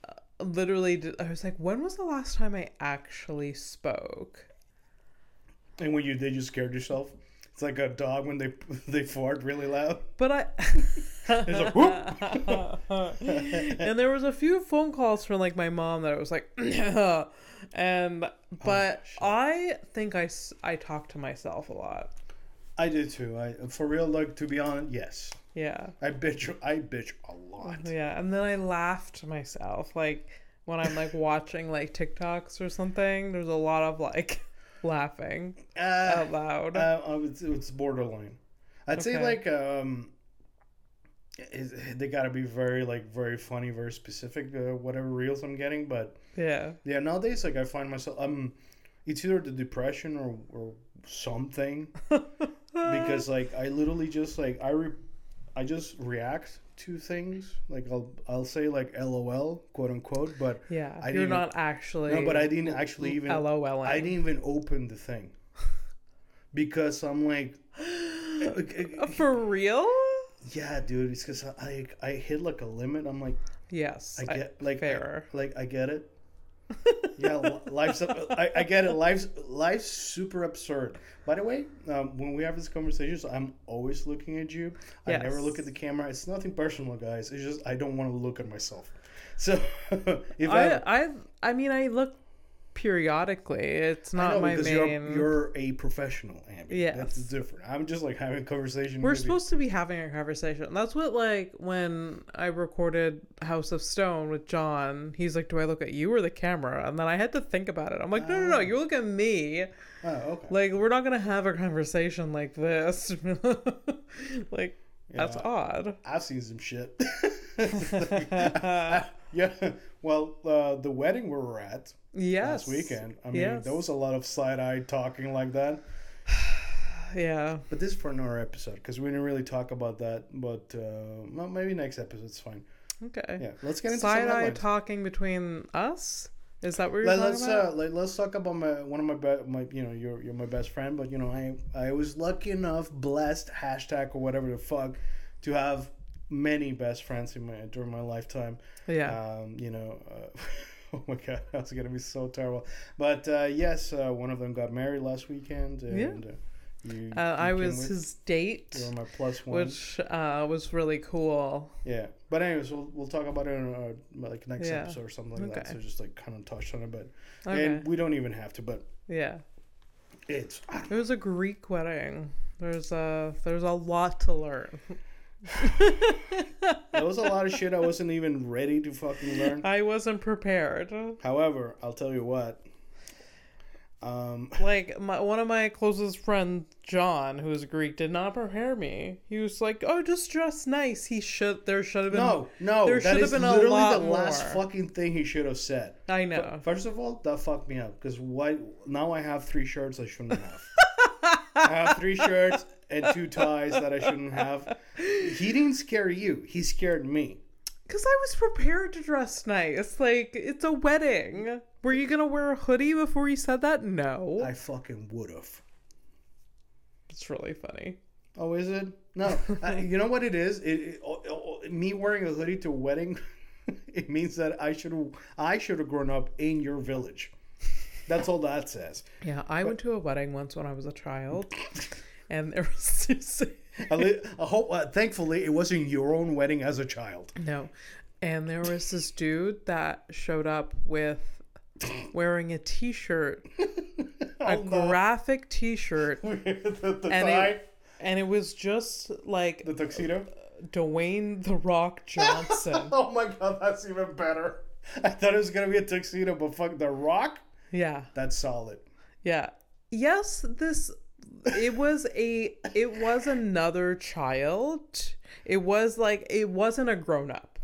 uh, literally I was like when was the last time I actually spoke? And when you did, you scared yourself. It's like a dog when they they fart really loud. But I It's like whoop. and there was a few phone calls from like my mom that I was like and but shit. I think I, I talk to myself a lot. I do too. I for real, like to be honest, yes. Yeah. I bitch. I bitch a lot. Yeah, and then I laughed to myself. Like when I'm like watching like TikToks or something, there's a lot of like laughing Uh, out loud. uh, it's, it's borderline. I'd say like um, is, they got to be very like very funny, very specific. Uh, whatever reels I'm getting, but yeah. yeah, nowadays like I find myself um, it's either the depression or or something because like I literally just like I re- I just react to things like I'll I'll say like LOL quote unquote, but Yeah. I You're not actually no, but I didn't actually even LOL. I didn't even open the thing because I'm like, For real? Yeah, dude. It's because I I hit like a limit. I'm like, Yes. I get like fair. I, like I get it. yeah, life's I, I get it. Life's life's super absurd. By the way, um, when we have these conversations, I'm always looking at you. I never look at the camera. It's nothing personal, guys. It's just I don't want to look at myself. So if I, I I I mean I look periodically. It's not know my main you're, you're a professional, Abby. Yeah, that's different. I'm just like having a conversation. We're with you. supposed to be having a conversation. That's what like when I recorded House of Stone with John. He's like, "Do I look at you or the camera?" And then I had to think about it. I'm like, "No, no, no. Oh. You look at me. Oh, okay. Like we're not gonna have a conversation like this. like that's odd." I've seen some shit. yeah. Well, uh, the wedding we were at Yes. last weekend. I mean, Yes. there was a lot of side eye talking like that. Yeah. But this is for another episode because we didn't really talk about that. But uh, well, maybe next episode's fine. Okay. Yeah. Let's get into Side eye talking between us. Is that what you're Let, talking us about? uh, let, let's talk about my one of my be- my you know you're you're my best friend, but you know I I was lucky enough, blessed hashtag or whatever the fuck, to have many best friends in my during my lifetime. yeah. Um, you know, uh, oh my god, that's gonna be so terrible. But uh, yes, uh, one of them got married last weekend, and uh, you, uh, I you came was his date, You were my plus one. which uh, was really cool. Yeah, but anyways, we'll, we'll talk about it in uh, like next Yeah. episode or something like that. So just like kind of touch on it, but Okay. and we don't even have to. But yeah. it's I It was a Greek wedding. There's a there's a lot to learn. There was a lot of shit I wasn't even ready to fucking learn. I wasn't prepared. However, I'll tell you what. Um, Like my one of my closest friends, John, who's Greek, did not prepare me. He was like, "Oh, just dress nice." He should. There should have been. no, no, there should have been a literally lot the last fucking thing he should have said. I know. First of all, that fucked me up because why? Now I have three shirts I shouldn't have. I have three shirts and two ties that I shouldn't have. He didn't scare you. He scared me. Because I was prepared to dress nice. Like, it's a wedding. Were you going to wear a hoodie before you said that? No. I fucking would have. It's really funny. Oh, is it? No. I, you know what it is? It, it- oh, oh, oh me wearing a hoodie to a wedding, it means that I should I should have grown up in your village. That's all that says. Yeah, I went to a wedding once when I was a child. And there was this. I, li- I hope. Uh, thankfully, it wasn't your own wedding as a child. No. And there was this dude that showed up with wearing a t shirt, a Oh, graphic t shirt. the, the And it, and it was just like the tuxedo. Dwayne The Rock Johnson. Oh my god, that's even better. I thought it was gonna be a tuxedo, but fuck the rock. yeah. That's solid. Yeah. Yes, this it was a it was another child. It was like it wasn't a grown up.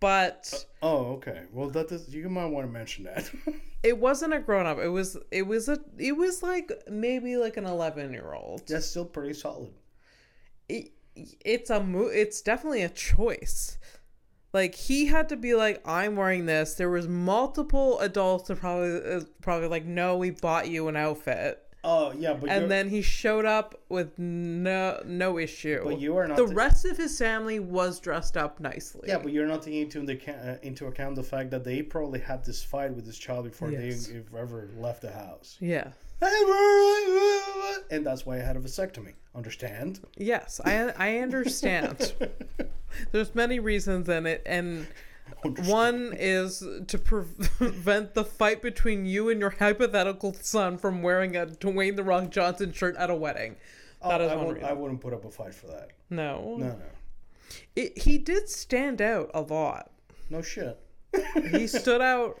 But Oh, okay. Well, that is, you might want to mention that. it wasn't a grown up. It was it was a it was like maybe like an 11-year-old. that's still pretty solid. It, it's a mo- it's definitely a choice. Like he had to be like I'm wearing this. There was multiple adults that probably uh, probably like no, we bought you an outfit. Oh yeah, but and then he showed up with no no issue. but you are not the rest of his family was dressed up nicely. Yeah, but you're not taking into the, uh, into account the fact that they probably had this fight with this child before Yes. they ever left the house. yeah. And that's why I had a vasectomy. Understand? Yes, I I understand. There's many reasons in it, and one is to prevent the fight between you and your hypothetical son from wearing a Dwayne the Rock Johnson shirt at a wedding. That Oh, is I, one reason. I wouldn't put up a fight for that. no, No, no. It, he did stand out a lot. No shit. He stood out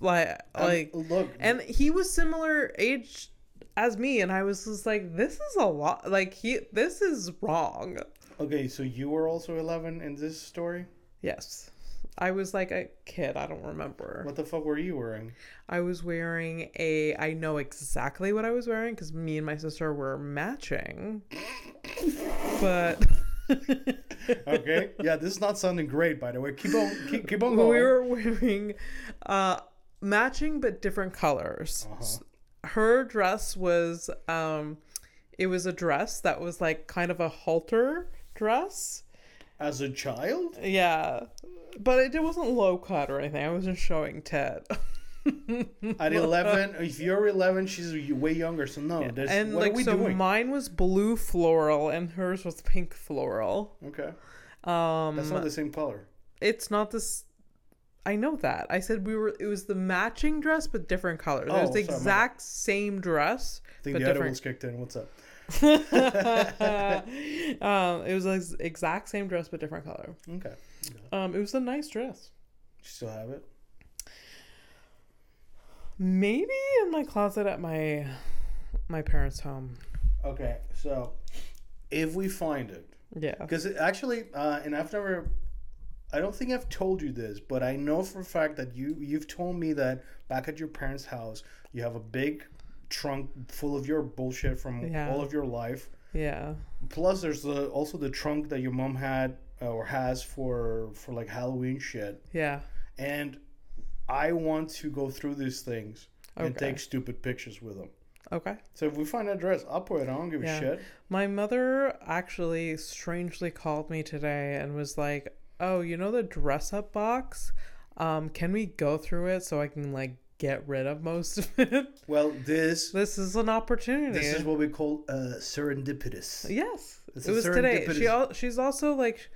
like like Um, look, and he was similar age as me and i was just like this is a lot like he this is wrong okay, so you were also 11 in this story? yes i was like a kid i don't remember What the fuck were you wearing? i was wearing a i know exactly what i was wearing because me and my sister were matching but Okay. yeah, this is not sounding great, by the way. Keep on, keep, keep on going. we were wearing uh matching but different colors Uh-huh. her dress was um it was a dress that was like kind of a halter dress As a child? yeah but it, it wasn't low cut or anything i wasn't showing ted At 11, if you're 11, she's way younger, so no. There's, and what like so doing? mine was blue floral and hers was pink floral okay. um That's not the same color. it's not this I know that. I said we were. It was the matching dress, but different colors. it Oh, was the sorry, my exact same dress, I think but the different. ones kicked in. What's up? um, it was the exact same dress but different color. Okay. Um, it was a nice dress. You still have it? Maybe in my closet at my my parents' home. Okay. So, if we find it, Yeah. because actually, uh, and I've never, I don't think I've told you this, but I know for a fact that you you've told me that back at your parents' house you have a big trunk full of your bullshit from Yeah. all of your life. Yeah. Plus, there's the also the trunk that your mom had or has for for like Halloween shit. Yeah. And I want to go through these things and take stupid pictures with them. Okay. So if we find that dress, I'll put it. I don't give Yeah. a shit. My mother actually strangely called me today and was like, "Oh, you know the dress up box? Um, can we go through it so I can like get rid of most of it?" Well, this this is an opportunity. this is what we call uh, serendipitous. yes, It's it was today. She al- she's also like,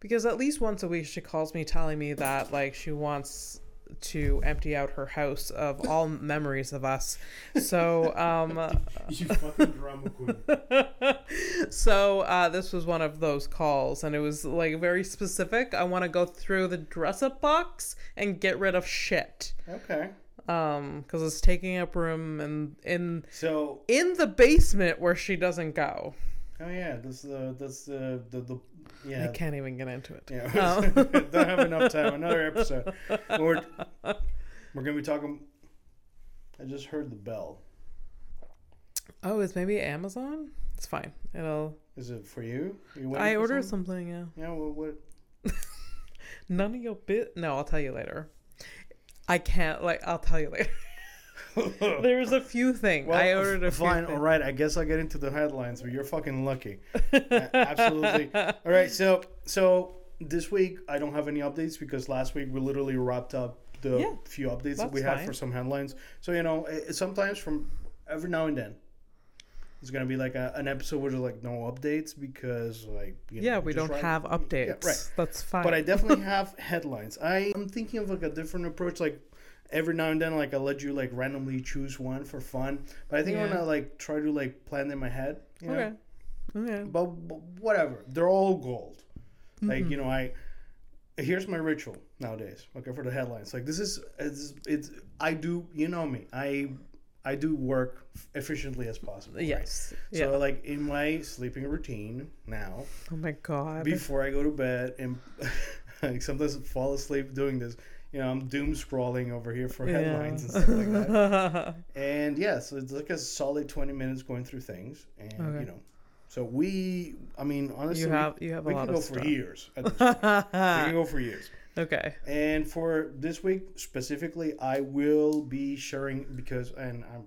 because at least once a week she calls me telling me that like she wants to empty out her house of all memories of us. So, um, You fucking drama queen. so uh, this was one of those calls, and it was like very specific. I want to go through the dress-up box and get rid of shit, Okay. um, because it's taking up room and in So, in the basement where she doesn't go. Oh yeah, uh, that's the that's the the, the I can't even get into it. Yeah, Oh. don't have enough time. Another episode. We're, we're gonna be talking. I just heard the bell. Oh, it's maybe Amazon. It's fine. It'll. Is it for you? you I for ordered something? something. Yeah. Yeah. Well, what? None of your bit. No, I'll tell you later. I can't. Like, I'll tell you later. There's a few things Well, I ordered. A fine. All right. I guess I'll get into the headlines, but you're fucking lucky. Absolutely. All right. So so this week I don't have any updates because last week we literally wrapped up the Yeah, few updates that we had fine. for some headlines. So you know, it, sometimes from every now and then. It's gonna be like a, an episode where there's like no updates because like you know, Yeah, we don't have Yeah, updates. right. That's fine. but I definitely have headlines. I am thinking of like a different approach. Like every now and then, like I'll let you like randomly choose one for fun. But I think I'm gonna like try to like plan in my head. You know? okay. Okay. But, but whatever, they're all gold. Mm-hmm. Like you know, I here's my ritual nowadays. Okay, for the headlines. Like this is it's, it's I do you know me. I I do work efficiently as possible. right? Yes. So like in my sleeping routine now, Oh my god. before I go to bed and like sometimes I fall asleep doing this. You know, I'm doom scrolling over here for headlines and stuff like that. And yeah, so it's like a solid 20 minutes going through things, and Okay. you know, so we, I mean, honestly, you we- have you have a we, lot can go of for years. At this point. we can go for years. okay. And for this week specifically, I will be sharing because, and I'm,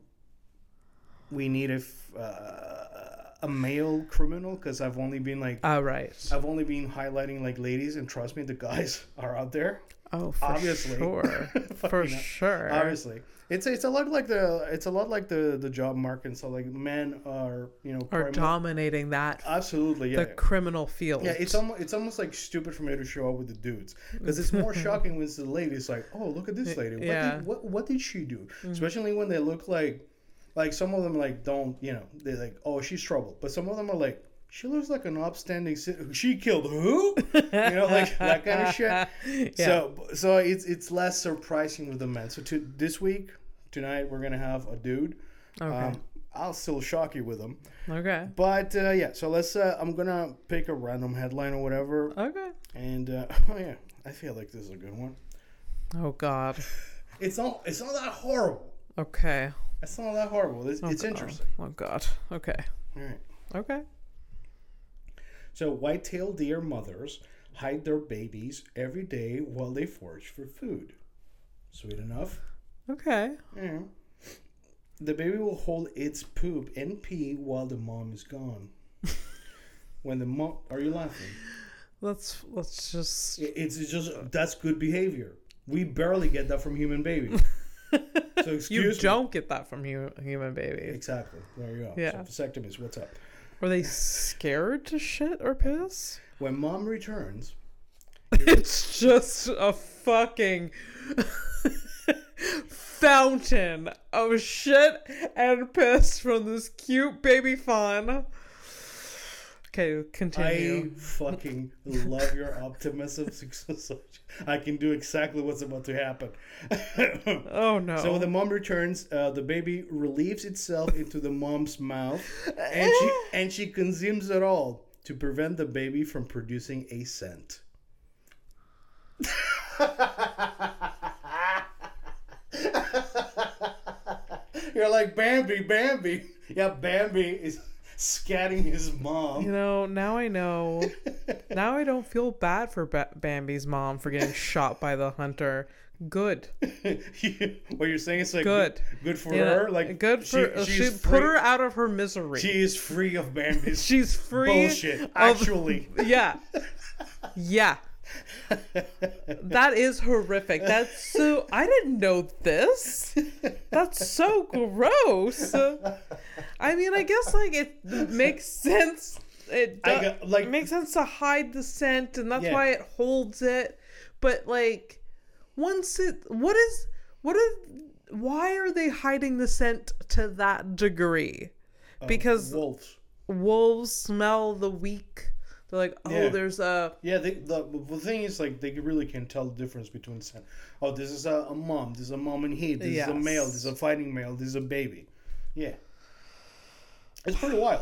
we need a f- uh, a male criminal because I've only been like. All right. I've only been highlighting like ladies, and trust me, the guys are out there. Oh, for obviously. sure. for You know, sure. Obviously, it's it's a lot like the it's a lot like the the job market. So like men are you know Are dominating that absolutely yeah. the criminal field. yeah, it's almost it's almost like stupid for me to show up with the dudes because it's more shocking when it's the ladies. Like, oh, look at this lady. What, Yeah. did, what what did she do? Mm-hmm. Especially when they look like, like some of them like don't you know they're like oh she's trouble, but some of them are like she looks like an upstanding. ci- She killed who? you know, like that kind of shit. yeah. So so it's it's less surprising with the men. So to this week tonight we're gonna have a dude. okay. Um, I'll still shock you with them. okay. but uh, yeah. So let's. Uh, I'm gonna pick a random headline or whatever, Okay. and uh, oh yeah, I feel like this is a good one. Oh God. It's not. It's not that horrible. Okay. It's not that horrible. It's, it's Oh, interesting. Oh God. Okay. All right. Okay. So white-tailed deer mothers hide their babies every day while they forage for food. Sweet enough. Okay. Yeah. The baby will hold its poop and pee while the mom is gone. when the mom, are you laughing? Let's let's just. It's it's just that's good behavior. We barely get that from human babies. So excuse You me. don't get that from hu- human babies. Exactly. There you go. Yeah. So vasectomies. What's up? Were they scared to shit or piss? When mom returns, It's just a fucking fountain of shit and piss from this cute baby fawn. Okay, continue. I fucking love your optimism. I can do exactly what's about to happen. oh no. So the mom returns, uh, the baby relieves itself into the mom's mouth, and she and she consumes it all to prevent the baby from producing a scent. You're like Bambi, Bambi. Yeah, Bambi is scatting his mom. you know, now I know. now I don't feel bad for ba- Bambi's mom for getting shot by the hunter. Good. what you're saying is like Good. good, for know, her. Like good for uh, she, she, put her out of her misery. She is free of Bambi's She's free. bullshit. of- Actually, Yeah. Yeah. That is horrific. That's so. I didn't know this. That's so gross. I mean, I guess like it makes sense. It, I do- got- like- it makes sense to hide the scent, and that's Yeah. why it holds it. But like, once it what is what is why are they hiding the scent to that degree? Oh, because wolves. wolves smell the weak. They're like, oh, Yeah. there's a Yeah, they, the the thing is like they really can tell the difference between. Oh, this is a, a mom. This is a mom and he. This is a male. This is a fighting male. This is a baby. Yeah, it's pretty wild.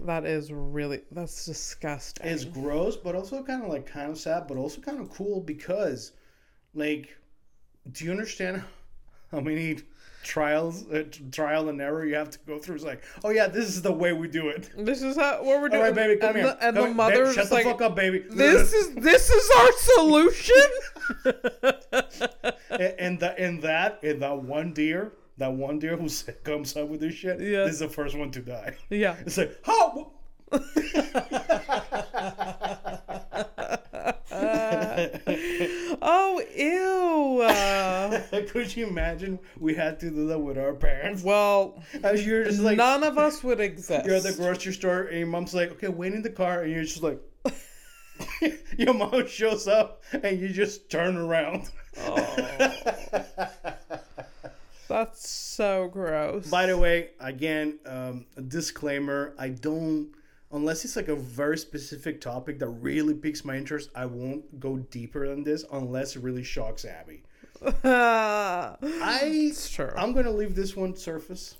that is really that's disgusting. It's gross, but also kind of like kind of sad, but also kind of cool because, like, do you understand how many trials, uh, trial and error you have to go through? It's like, oh yeah, this is the way we do it. this is how what we're doing. right, baby, come and here. The, and Come the mother Babe, shut is the like, fuck up, baby. this is this is our solution. and, and that and that and that one deer, that one deer who comes up with this shit, Yeah. this is the first one to die. yeah. It's like, how? Oh ew. Uh, Could you imagine we had to do that with our parents? well, As you're just like, none of us would exist. you're at the grocery store and your mom's like, okay, wait in the car, and you're just like, your mom shows up and you just turn around. Oh. That's so gross. By the way, again, um, a disclaimer: I don't, unless it's like a very specific topic that really piques my interest, I won't go deeper than this unless it really shocks Abby. I, true. I'm gonna leave this one surface.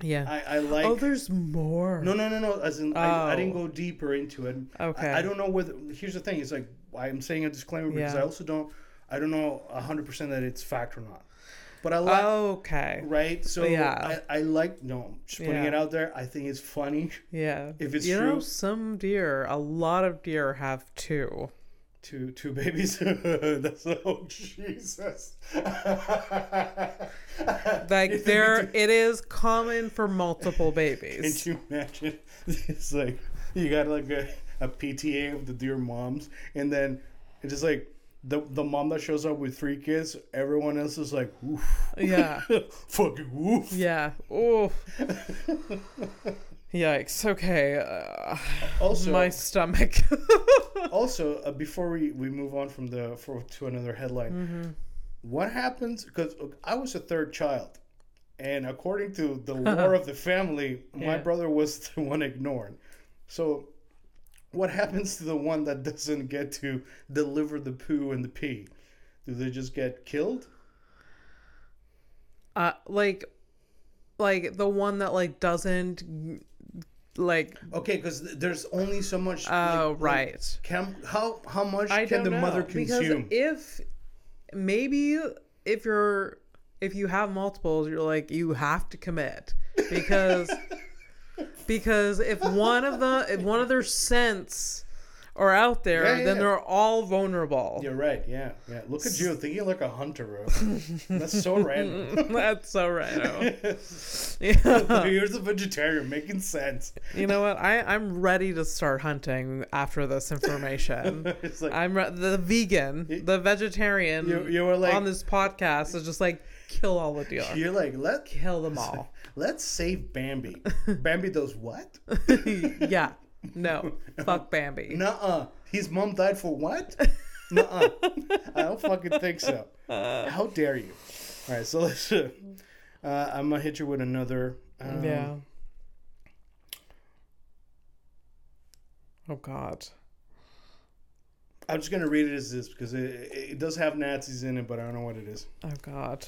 yeah. I, I like. oh, there's more. no, no, no, no. As in, I, I didn't Oh. go deeper into it. Okay. I, I don't know whether. Here's the thing: it's like I'm saying a disclaimer because Yeah. I also don't. I don't know hundred percent that it's fact or not. But I like. okay. Right, so Yeah. I, I like no just putting Yeah. it out there. I think it's funny Yeah. If it's you true- know, some deer, a lot of deer have two. two two babies. That's oh Jesus. Like there, it is common for multiple babies. Can you imagine? It's like you got like a, a PTA of the deer moms, and then it's just like the the mom that shows up with three kids. Everyone else is like, oof, Yeah. fucking oof. Yeah. Oh. Yikes. Okay. Uh, Also, my stomach. also uh, before we, we move on from the for to another headline Mm-hmm. what happens because i was a third child and according to the lore of the family my Yeah. brother was the one ignored so what happens to the one that doesn't get to deliver the poo and the pee do they just get killed uh, like, like the one that like doesn't, like. okay because there's only so much like- Oh like, right. can how how much I can the know mother because consume if maybe if you're if you have multiples, you're like you have to commit because because if one of the if one of their scents are out there, Yeah, then yeah. they're all vulnerable. you're right yeah yeah look at you thinking like a hunter bro. that's so random That's so random. yeah. Here's a vegetarian making sense. You know what? I I'm ready to start hunting after this information. It's like I'm re- the vegan, the vegetarian You- you were like- on this podcast is just like kill all the deer, you're like let kill them all. Let's save Bambi. Bambi does what? yeah, no, fuck Bambi. Nuh-uh. His mom died for what? Nuh-uh. I don't fucking think so. How dare you? All right, so let's. Uh, uh, I'm gonna hit you with another. Um, Yeah. Oh God. I'm just gonna read it as this because it, it does have Nazis in it, but I don't know what it is. Oh God.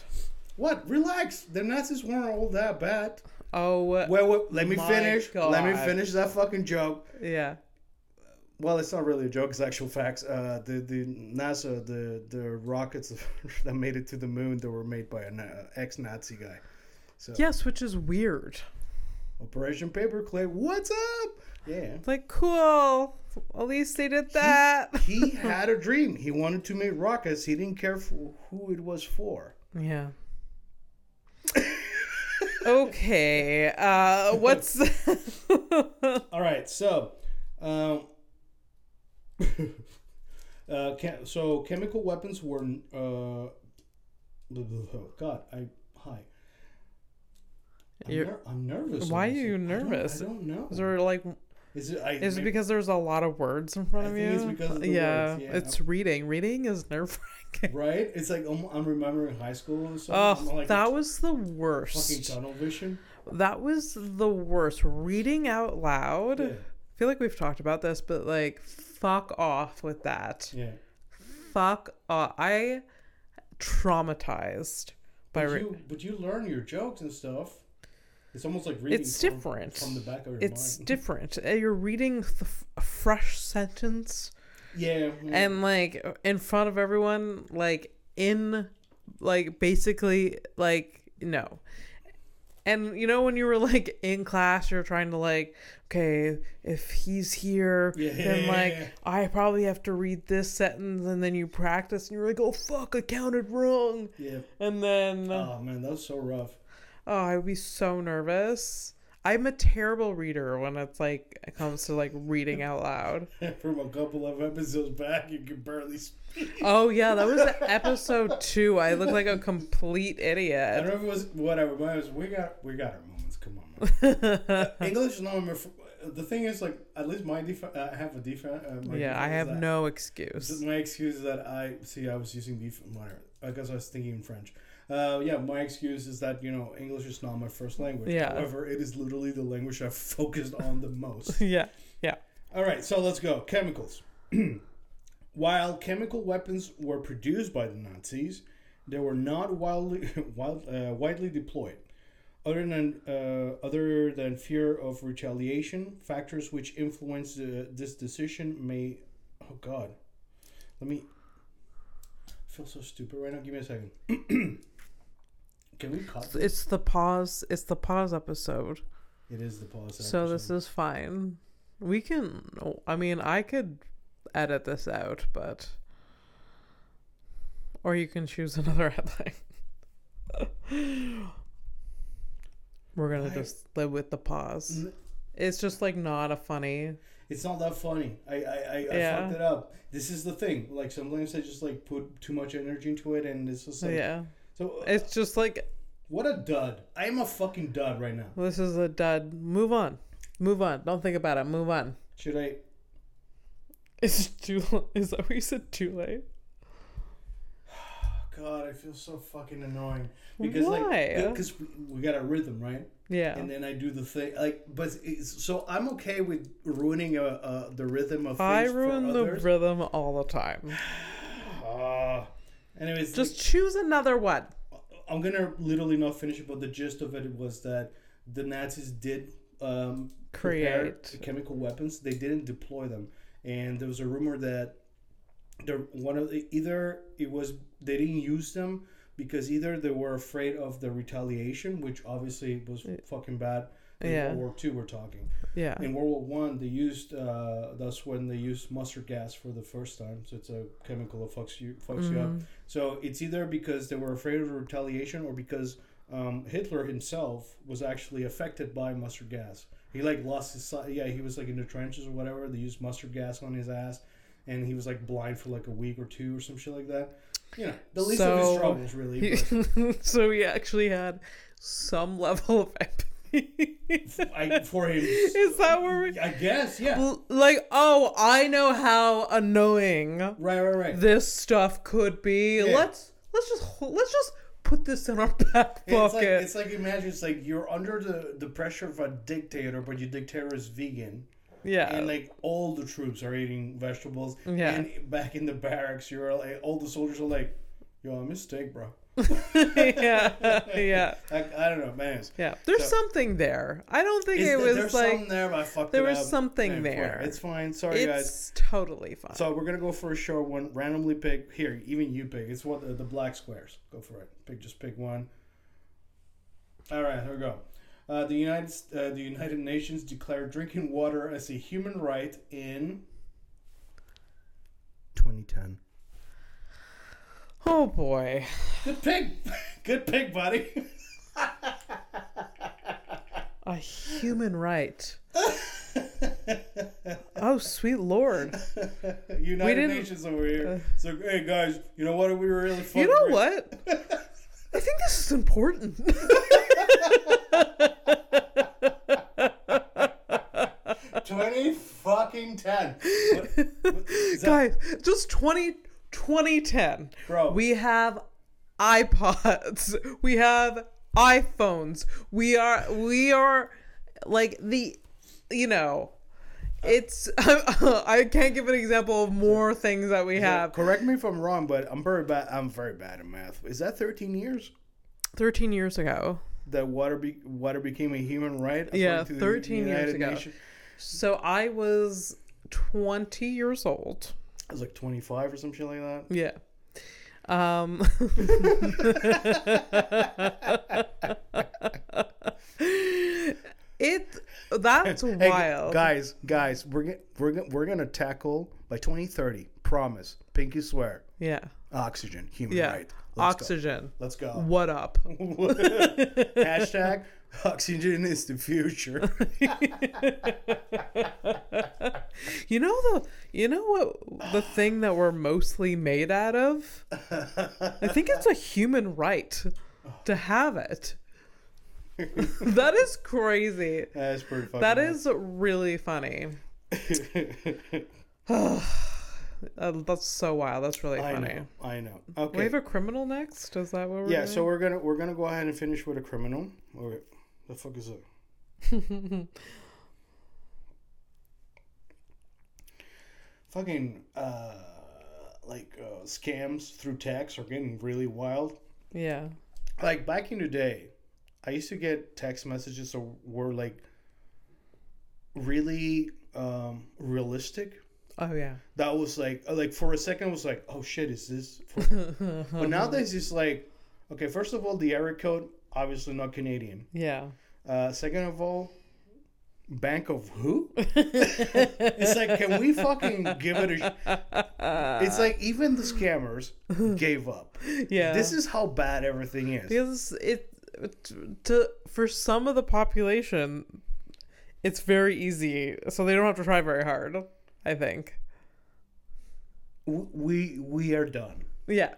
What? Relax. The Nazis weren't all that bad. Oh Wait, wait, let me finish. Let me finish that fucking joke. yeah. Well, it's not really a joke. It's actual facts. Uh, the the NASA the the rockets that made it to the moon that were made by an uh, ex-Nazi guy. So Yes, which is weird. Operation Paperclip. What's up? Yeah. It's like cool. At least they did that. He had a dream. He wanted to make rockets. He didn't care for who it was for. Yeah. Okay. Uh, what's All right. So, um, uh, chem- so chemical weapons were. Uh, oh God, I hi. I'm, ner- I'm nervous. Why are you I don't- nervous? I don't, know. is there like Is it? I, Is it because there's a lot of words in front I of think you? it's because of yeah, words, yeah. it's reading. Reading is nerve wracking. right? It's like I'm, I'm remembering high school and stuff. Oh, like, that was the worst. fucking tunnel vision. That was the worst. Reading out loud. Yeah, I feel like we've talked about this, but like, fuck off with that. yeah. Fuck off. I traumatized by But re- but you learn your jokes and stuff. It's almost like reading. It's from- different. from the back of your it's mind. different. Uh, You're reading the f- a fresh sentence yeah, and like in front of everyone, like in like basically like no. And you know when you were like in class, you're trying to like, okay, if he's here, Yeah, then like. I probably have to read this sentence, and then you practice, and you're like, oh fuck, I counted wrong, yeah. and then Oh man, that was so rough. Oh, I would be so nervous. I'm a terrible reader when it's like it comes to like reading out loud. From a couple of episodes back, you can barely speak. Oh yeah, that was episode two. I look like a complete idiot. I don't know if it was whatever, but was, we got we got our moments. Come on, man. English is not my. f- The thing is, like, at least my def- uh, I have a defense. Uh, yeah, I have no excuse. my excuse is that I see. I was using def- whatever because I was thinking in French. Uh, yeah, my excuse is that you know English is not my first language. Yeah. However, it is literally the language I've focused on the most. Yeah, yeah. All right, so let's go. Chemicals. While chemical weapons were produced by the Nazis, they were not wildly, wild, uh, widely deployed. Other than uh, other than fear of retaliation, factors which influenced uh, this decision may. Oh God, let me. I feel so stupid right now. Give me a second. Can we cut? this? It's the pause. It's the pause episode. It is the pause. Episode. So this is fine. We can. I mean, I could edit this out, but or you can choose another headline. We're gonna I- just live with the pause. It's just like not a funny. It's not that funny. I I, I, I Yeah. fucked it up. This is the thing. Like sometimes I just like put too much energy into it, and it's just like yeah, so. uh, it's just like what a dud! I am a fucking dud right now. this is a dud. Move on. Move on. Don't think about it. Move on. Should I? It's too. Is that what you said? Too late. God, I feel so fucking annoying because Why? like because we, we got a rhythm right, Yeah. and then I do the thing like, but so I'm okay with ruining uh, uh the rhythm of I ruin the rhythm all the time. Ah. Anyways, Just choose another one. I'm gonna literally not finish it, but the gist of it was that the Nazis did um, Create. chemical weapons. They didn't deploy them, and there was a rumor that the one of the, either it was they didn't use them because either they were afraid of the retaliation, which obviously was fucking bad. In Yeah. World War Two, we're talking. Yeah. In World War One, they used uh, that's when they used mustard gas for the first time. So it's a chemical that fucks you fucks you up. Mhm. So it's either because they were afraid of retaliation or because um, Hitler himself was actually affected by mustard gas. He like lost his sight. Yeah, he was like in the trenches or whatever. They used mustard gas on his ass, and he was like blind for like a week or two or some shit like that. You know, the least of his So, struggles really. He- so he actually had some level of empathy. I, for him, Is that where we? I guess, yeah. L- Like, oh, I know how annoying Right, right, right. this stuff could be. Yeah. Let's let's just let's just put this in our back It's like pocket. it's like imagine it's like you're under the the pressure of a dictator, but your dictator is vegan. yeah. and like all the troops are eating vegetables. Yeah. And back in the barracks, you're like all the soldiers are like, "Yo, I miss steak, bro." Yeah. Yeah. Like I don't know, man. Yeah. There's So- something there. I don't think it there- was there's like something there, but I fucked there it was up. something Yeah, there. whatever. It's fine. Sorry, guys. it's totally fine. So we're gonna go for a short one. Randomly pick here. Even you pick. It's what the, the black squares. Go for it. Pick. Just pick one. All right. Here we go. Uh, the United uh, the United Nations declared drinking water as a human right in 2010. Oh boy. Good pig. Good pig, buddy. A human right. Oh, sweet lord. United Nations over here. Uh. so, hey guys, you know what? We were really fucking You know what? I think this is important. 20 fucking ten. What, what, Guys, just 20, 2010. Bro. We have iPods. We have iPhones. We are we are like the you know it's I can't give an example of more things that we have. Correct me if I'm wrong, but I'm very bad. I'm very bad at math. Is that 13 years 13 years ago. that water be, water became a human right? Yeah, according to the 13 years ago. Nations? So I was 20 years old. Was like 25 or some shit like that. Yeah. Um It that's Hey, wild. guys, guys, we're gonna we're gonna we're gonna tackle by 2030. Promise, pinky swear. yeah. Oxygen, human Yeah. right. Let's Oxygen. Go. Let's go. What up? Hashtag oxygen is the future. You know the you know what the thing that we're mostly made out of? I think it's a human right to have it. that is crazy. That's pretty fucking. That is really funny. Uh, that's so wild. That's really I funny. know. I know. Okay. We have a criminal next. Is that what we're Yeah. doing? So we're gonna we're gonna go ahead and finish with a criminal. Okay. The fuck is it? Fucking uh, like uh, scams through text are getting really wild. yeah. like back in the day, I used to get text messages that were like really um, realistic. Oh yeah. That was like like for a second I was like, oh shit, is this? For... but nowadays it's like, okay, first of all, the area code obviously not Canadian. Yeah. Uh, second of all, Bank of who? it's like, can we fucking give it a? Sh-? It's like even the scammers gave up. Yeah. This is how bad everything is. because it to for some of the population it's very easy so they don't have to try very hard i think we we are done. yeah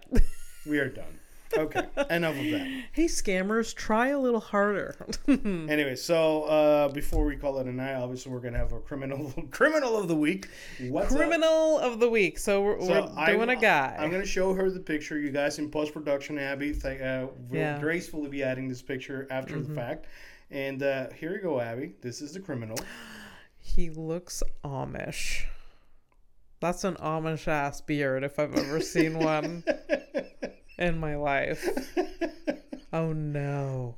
We are done. Okay, enough of that. hey scammers try a little harder Anyway, so uh, before we call it a night, obviously we're gonna have a criminal criminal of the week. What's criminal of the week so we're, So we're I'm- doing a guy I'm gonna show her the picture. You guys in post production, Abby, th- uh, will Yeah. gracefully be adding this picture after the fact. And uh, here you go, Abby. This is the criminal. he looks amish that's an amish ass beard if i've ever seen one in my life oh no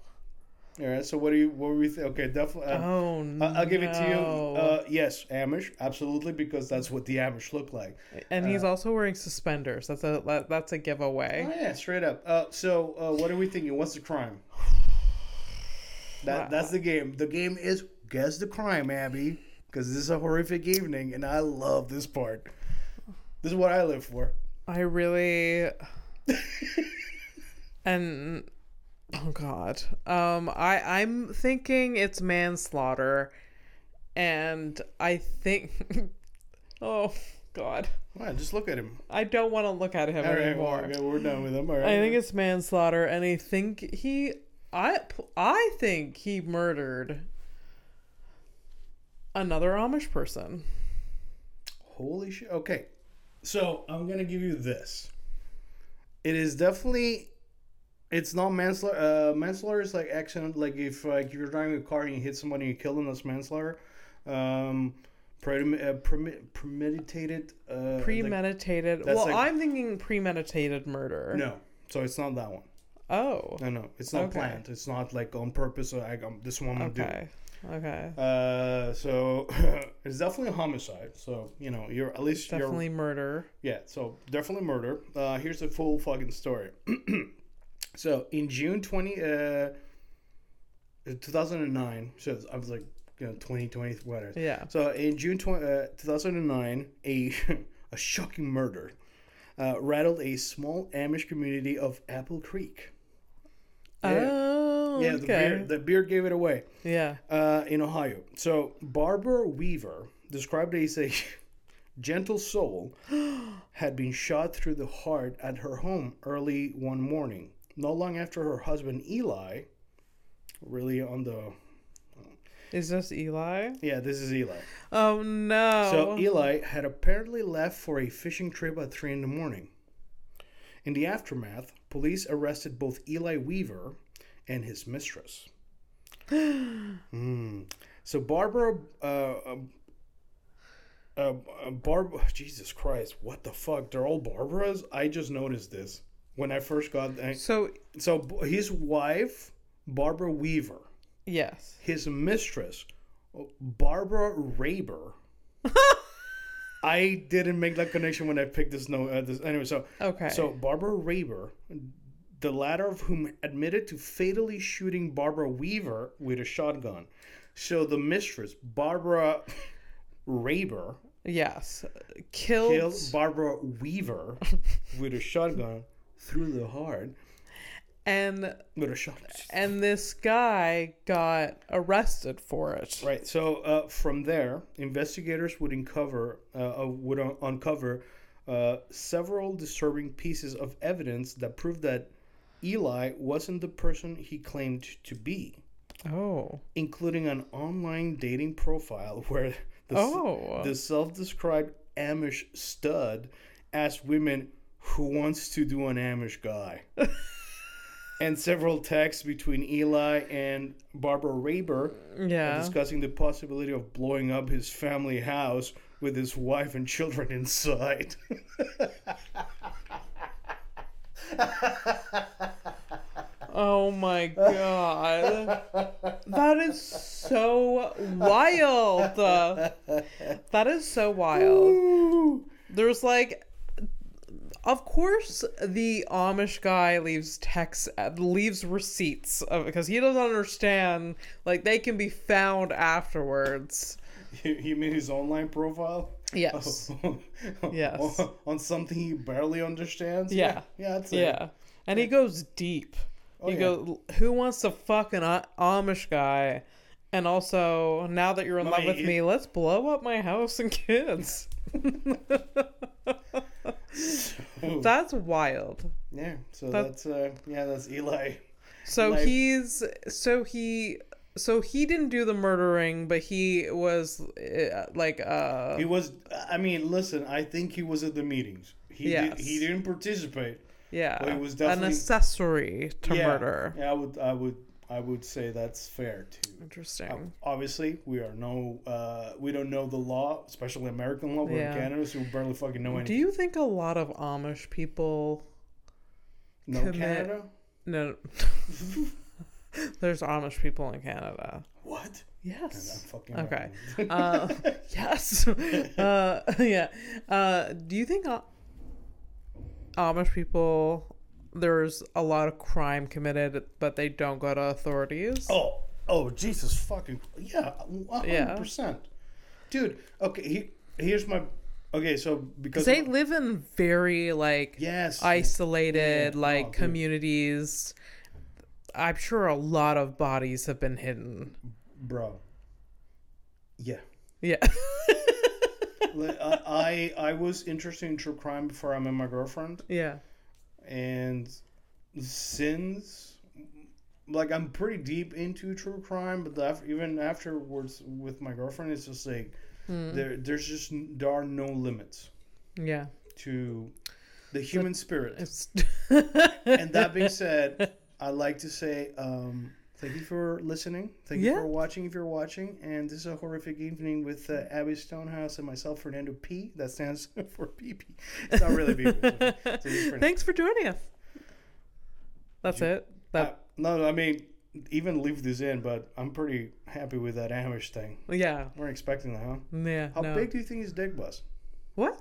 All right. So what do you? What were we? Th- okay, definitely. Uh, oh no I'll give it to you. Uh, yes, Amish, absolutely, because that's what the Amish look like. and he's also wearing suspenders that's a that- that's a giveaway Oh yeah, straight up. Uh, so uh, what are we thinking? What's the crime? That that's the game. The game is guess the crime, Abby, because this is a horrific evening, and I love this part. This is what I live for. I really and oh god. Um I I'm thinking it's manslaughter and I think oh god. Right, just look at him. I don't want to look at him All right, anymore. well, okay, we're done with him. All right. I think it's manslaughter and I think he I I think he murdered another Amish person. Holy shit. Okay. So I'm gonna give you this. It is definitely it's not manslaughter. Uh, manslaughter is like accident. Like if like you're driving a car and you hit somebody and you kill them, that's manslaughter. Um, premeditated. Uh, premi- premeditated. Uh, Premeditated. that's well, like- I'm thinking premeditated murder. no. So it's not that one. Oh. No, no. It's not Okay. planned. It's not like on purpose. Or like um, this one I'm gonna do. Okay. Uh, so it's definitely a homicide. So you know, you're at least you're Definitely murder. Yeah, so definitely murder. Uh, here's the full fucking story. so in June 20, uh, 2009, so I was like, you know, 2020, whatever. Yeah. So in June 20, uh, 2009, a, a shocking murder uh, rattled a small Amish community of Apple Creek. Yeah. Oh. Yeah, the, beer, the beer gave it away yeah. uh, in Ohio. So Barbara Weaver, described as a gentle soul, had been shot through the heart at her home early one morning. Not long after her husband Eli, really on the, Is this Eli? Yeah, this is Eli. Oh no. So Eli had apparently left for a fishing trip at three in the morning. In the aftermath, police arrested both Eli Weaver and his mistress. Hmm. So Barbara, uh, um, uh, uh, Barb, Jesus Christ, what the fuck? They're all Barbaras. I just noticed this when I first got. I- So So his wife, Barbara Weaver, yes. his mistress, Barbara Raber. I didn't make that connection when I picked this note. Uh, this, anyway, so Okay. so Barbara Raber, the latter of whom admitted to fatally shooting Barbara Weaver with a shotgun. So the mistress, Barbara Raber, yes. Killed, killed Barbara Weaver with a shotgun through the heart and with a shotgun. and this guy got arrested for it. Right. So uh, from there, investigators would uncover uh, uh, would un- uncover uh, several disturbing pieces of evidence that proved that Eli wasn't the person he claimed to be, Oh. including an online dating profile where the, Oh. the self-described Amish stud asked women who wants to do an Amish guy. and several texts between Eli and Barbara Raber Yeah. discussing the possibility of blowing up his family house with his wife and children inside. Oh my god. that is so wild. That is so wild. There's like of course the Amish guy leaves texts leaves receipts of because he doesn't understand like they can be found afterwards. you, you mean his online profile? Yes. Yes. on, something he barely understands? Yeah. Yeah, that's it. Yeah. And he goes deep. Oh, you yeah. go, who wants to fuck an Amish guy? And also, now that you're in love with me, let's blow up my house and kids. That's wild. Yeah, so That- that's, uh, yeah, that's Eli. So Like- he's so he so he didn't do the murdering, but he was uh, like uh He was, I mean, listen, I think he was at the meetings. He, Yes. did, he didn't participate. yeah well, he was an accessory to yeah, murder. Yeah, I would, I would, I would say that's fair too. Interesting. Obviously, we are no, uh, we don't know the law, especially American law. We're Yeah. in Canada, so we barely fucking know anything. Do you think a lot of Amish people know commit- Canada? No. There's Amish people in Canada. What? I'm Yes. fucking Okay. Uh, yes. Uh, yeah. Uh, do you think uh, Amish people there's a lot of crime committed, but they don't go to authorities? oh, oh, Jesus fucking yeah, hundred percent, dude. Okay, he, here's my. Okay, so because they live in very like yes, isolated Yeah. like Oh, dude. I'm sure a lot of bodies have been hidden. bro. Yeah. Yeah. I, I was interested in true crime before I met my girlfriend, yeah. and since like I'm pretty deep into true crime, but even afterwards with my girlfriend, it's just like Hmm. there there's just there are no limits Yeah. to the human spirit. And that being said, I'd like to say um, thank you for listening. Thank yeah. you for watching if you're watching. And this is a horrific evening with uh, Abby Stonehouse and myself, Fernando P. That stands for PP. It's not really PP. Thanks for joining us. That's you, it. That. No, I mean, even leave this in, but I'm pretty happy with that Amish thing. Yeah. We're expecting that, huh? Yeah. How no. big do you think his dick was? What?